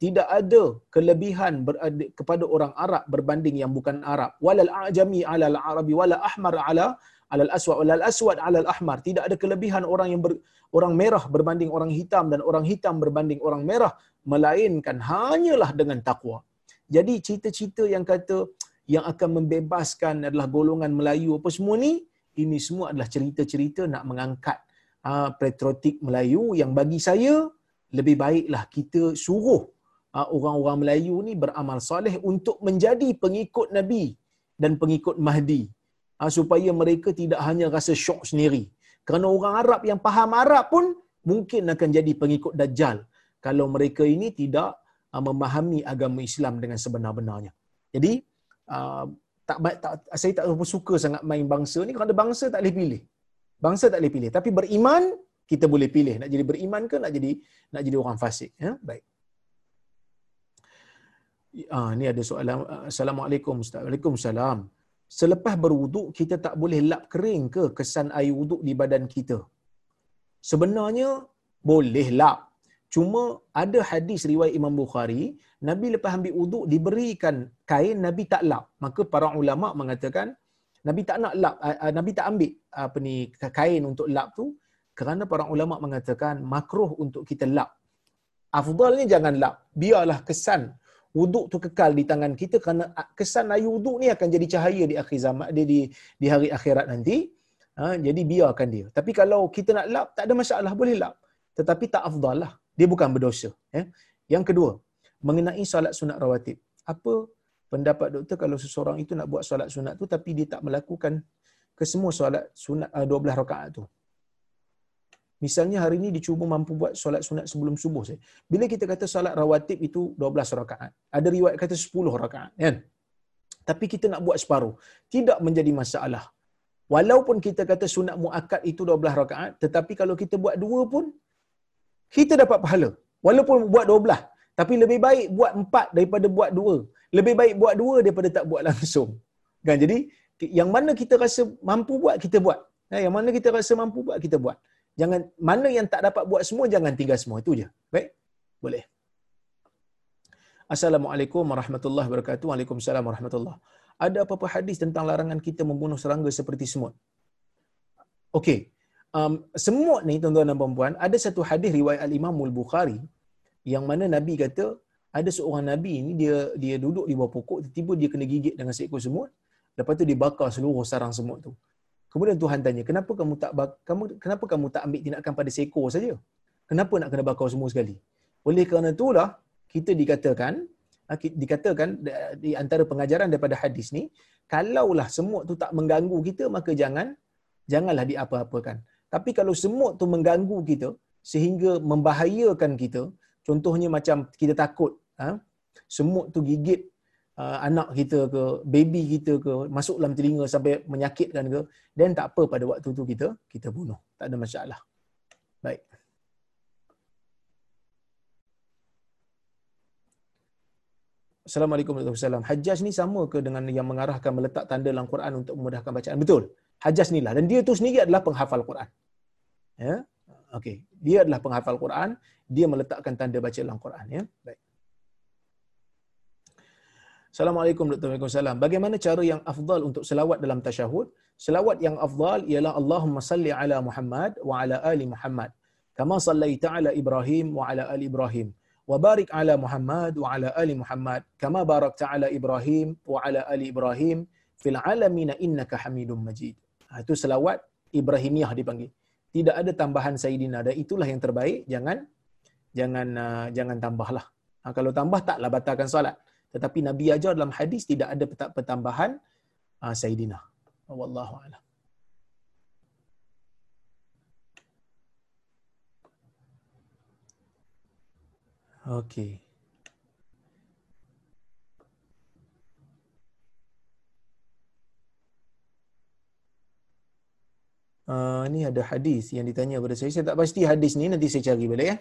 Tidak ada kelebihan berada kepada orang Arab berbanding yang bukan Arab. Walal a'jami ala al-arabi wala ahmar ala ala al-aswad wala al-aswad ala al-ahmar. Tidak ada kelebihan orang yang ber, orang merah berbanding orang hitam dan orang hitam berbanding orang merah melainkan hanyalah dengan takwa. Jadi cerita-cerita yang kata yang akan membebaskan adalah golongan Melayu apa semua ni, ini semua adalah cerita-cerita nak mengangkat uh, patriotik Melayu yang bagi saya lebih baiklah kita suruh uh, orang-orang Melayu ni beramal soleh untuk menjadi pengikut Nabi dan pengikut Mahdi uh, supaya mereka tidak hanya rasa syok sendiri. Kerana orang Arab yang faham Arab pun mungkin akan jadi pengikut Dajjal kalau mereka ini tidak uh, memahami agama Islam dengan sebenar-benarnya. Jadi uh, tak, tak saya tak suka sangat main bangsa ni kerana bangsa tak boleh pilih. Bangsa tak boleh pilih. Tapi beriman kita boleh pilih nak jadi beriman ke nak jadi nak jadi orang fasik. Ya? Baik. Ah, ni ada soalan. Assalamualaikum. Waalaikumsalam. Selepas berwuduk, kita tak boleh lap kering ke kesan air wuduk di badan kita? Sebenarnya, boleh lap. Cuma ada hadis riwayat Imam Bukhari, Nabi lepas ambil wuduk diberikan kain, Nabi tak lap. Maka para ulama mengatakan, Nabi tak nak lap, Nabi tak ambil apa ni kain untuk lap tu kerana para ulama mengatakan makruh untuk kita lap. Afdalnya jangan lap. Biarlah kesan wuduk tu kekal di tangan kita kerana kesan air wuduk ni akan jadi cahaya di akhir zaman di di, di hari akhirat nanti. Ha, jadi biarkan dia. Tapi kalau kita nak lap tak ada masalah boleh lap. Tetapi tak afdal lah. Dia bukan berdosa. Ya. Yang kedua, mengenai solat sunat rawatib. Apa pendapat doktor kalau seseorang itu nak buat solat sunat tu tapi dia tak melakukan kesemua solat sunat 12 rakaat tu. Misalnya hari ini dicuba mampu buat solat sunat sebelum subuh saya. Bila kita kata solat rawatib itu 12 rakaat. Ada riwayat kata 10 rakaat. Kan? Tapi kita nak buat separuh. Tidak menjadi masalah. Walaupun kita kata sunat muakkad itu 12 rakaat. Tetapi kalau kita buat dua pun, kita dapat pahala. Walaupun buat 12. Tapi lebih baik buat empat daripada buat dua. Lebih baik buat dua daripada tak buat langsung. Kan? Jadi, yang mana kita rasa mampu buat, kita buat. Yang mana kita rasa mampu buat, kita buat. Jangan mana yang tak dapat buat semua jangan tinggal semua itu je. Baik? Boleh. Assalamualaikum warahmatullahi wabarakatuh. Waalaikumsalam warahmatullahi. Ada apa-apa hadis tentang larangan kita membunuh serangga seperti semut? Okey. Um, semut ni tuan-tuan dan puan ada satu hadis riwayat Al-Imam Al-Bukhari yang mana Nabi kata ada seorang Nabi ni dia dia duduk di bawah pokok tiba-tiba dia kena gigit dengan seekor semut lepas tu dibakar seluruh sarang semut tu. Kemudian Tuhan tanya, kenapa kamu tak kamu kenapa kamu tak ambil tindakan pada seekor saja? Kenapa nak kena bakar semua sekali? Oleh kerana itulah kita dikatakan ah, dikatakan di antara pengajaran daripada hadis ni, kalaulah semut tu tak mengganggu kita maka jangan janganlah diapa-apakan. Tapi kalau semut tu mengganggu kita sehingga membahayakan kita, contohnya macam kita takut ha, semut tu gigit uh, anak kita ke baby kita ke masuk dalam telinga sampai menyakitkan ke dan tak apa pada waktu tu kita kita bunuh tak ada masalah baik Assalamualaikum warahmatullahi wabarakatuh. Hajjaj ni sama ke dengan yang mengarahkan meletak tanda dalam Quran untuk memudahkan bacaan? Betul. Hajjaj ni lah. Dan dia tu sendiri adalah penghafal Quran. Ya? Okey. Dia adalah penghafal Quran. Dia meletakkan tanda baca dalam Quran. Ya? Baik. Assalamualaikum warahmatullahi wabarakatuh. Bagaimana cara yang afdal untuk selawat dalam tasyahud? Selawat yang afdal ialah Allahumma salli ala Muhammad wa ala ali Muhammad. Kama sallaita ala Ibrahim wa ala ali Ibrahim. Wa barik ala Muhammad wa ala ali Muhammad. Kama barakta ala Ibrahim wa ala ali Ibrahim. Fil alamina innaka hamidun majid. Ha, itu selawat Ibrahimiyah dipanggil. Tidak ada tambahan Sayyidina. Dan itulah yang terbaik. Jangan jangan uh, jangan tambahlah. Ha, kalau tambah taklah batalkan solat tetapi Nabi ajar dalam hadis tidak ada pertambahan uh, Sayyidina. Wallahu a'lam. Okey. Uh, ni ada hadis yang ditanya kepada saya. Saya tak pasti hadis ni nanti saya cari balik ya.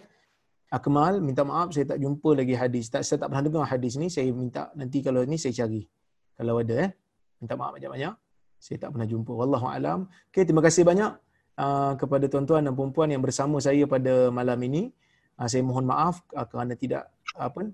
Akmal, minta maaf saya tak jumpa lagi hadis. Tak, saya tak pernah dengar hadis ni. Saya minta nanti kalau ni saya cari. Kalau ada eh. Minta maaf banyak-banyak. Saya tak pernah jumpa. Wallahu alam. Okay, terima kasih banyak uh, kepada tuan-tuan dan puan-puan yang bersama saya pada malam ini. Uh, saya mohon maaf uh, kerana tidak apa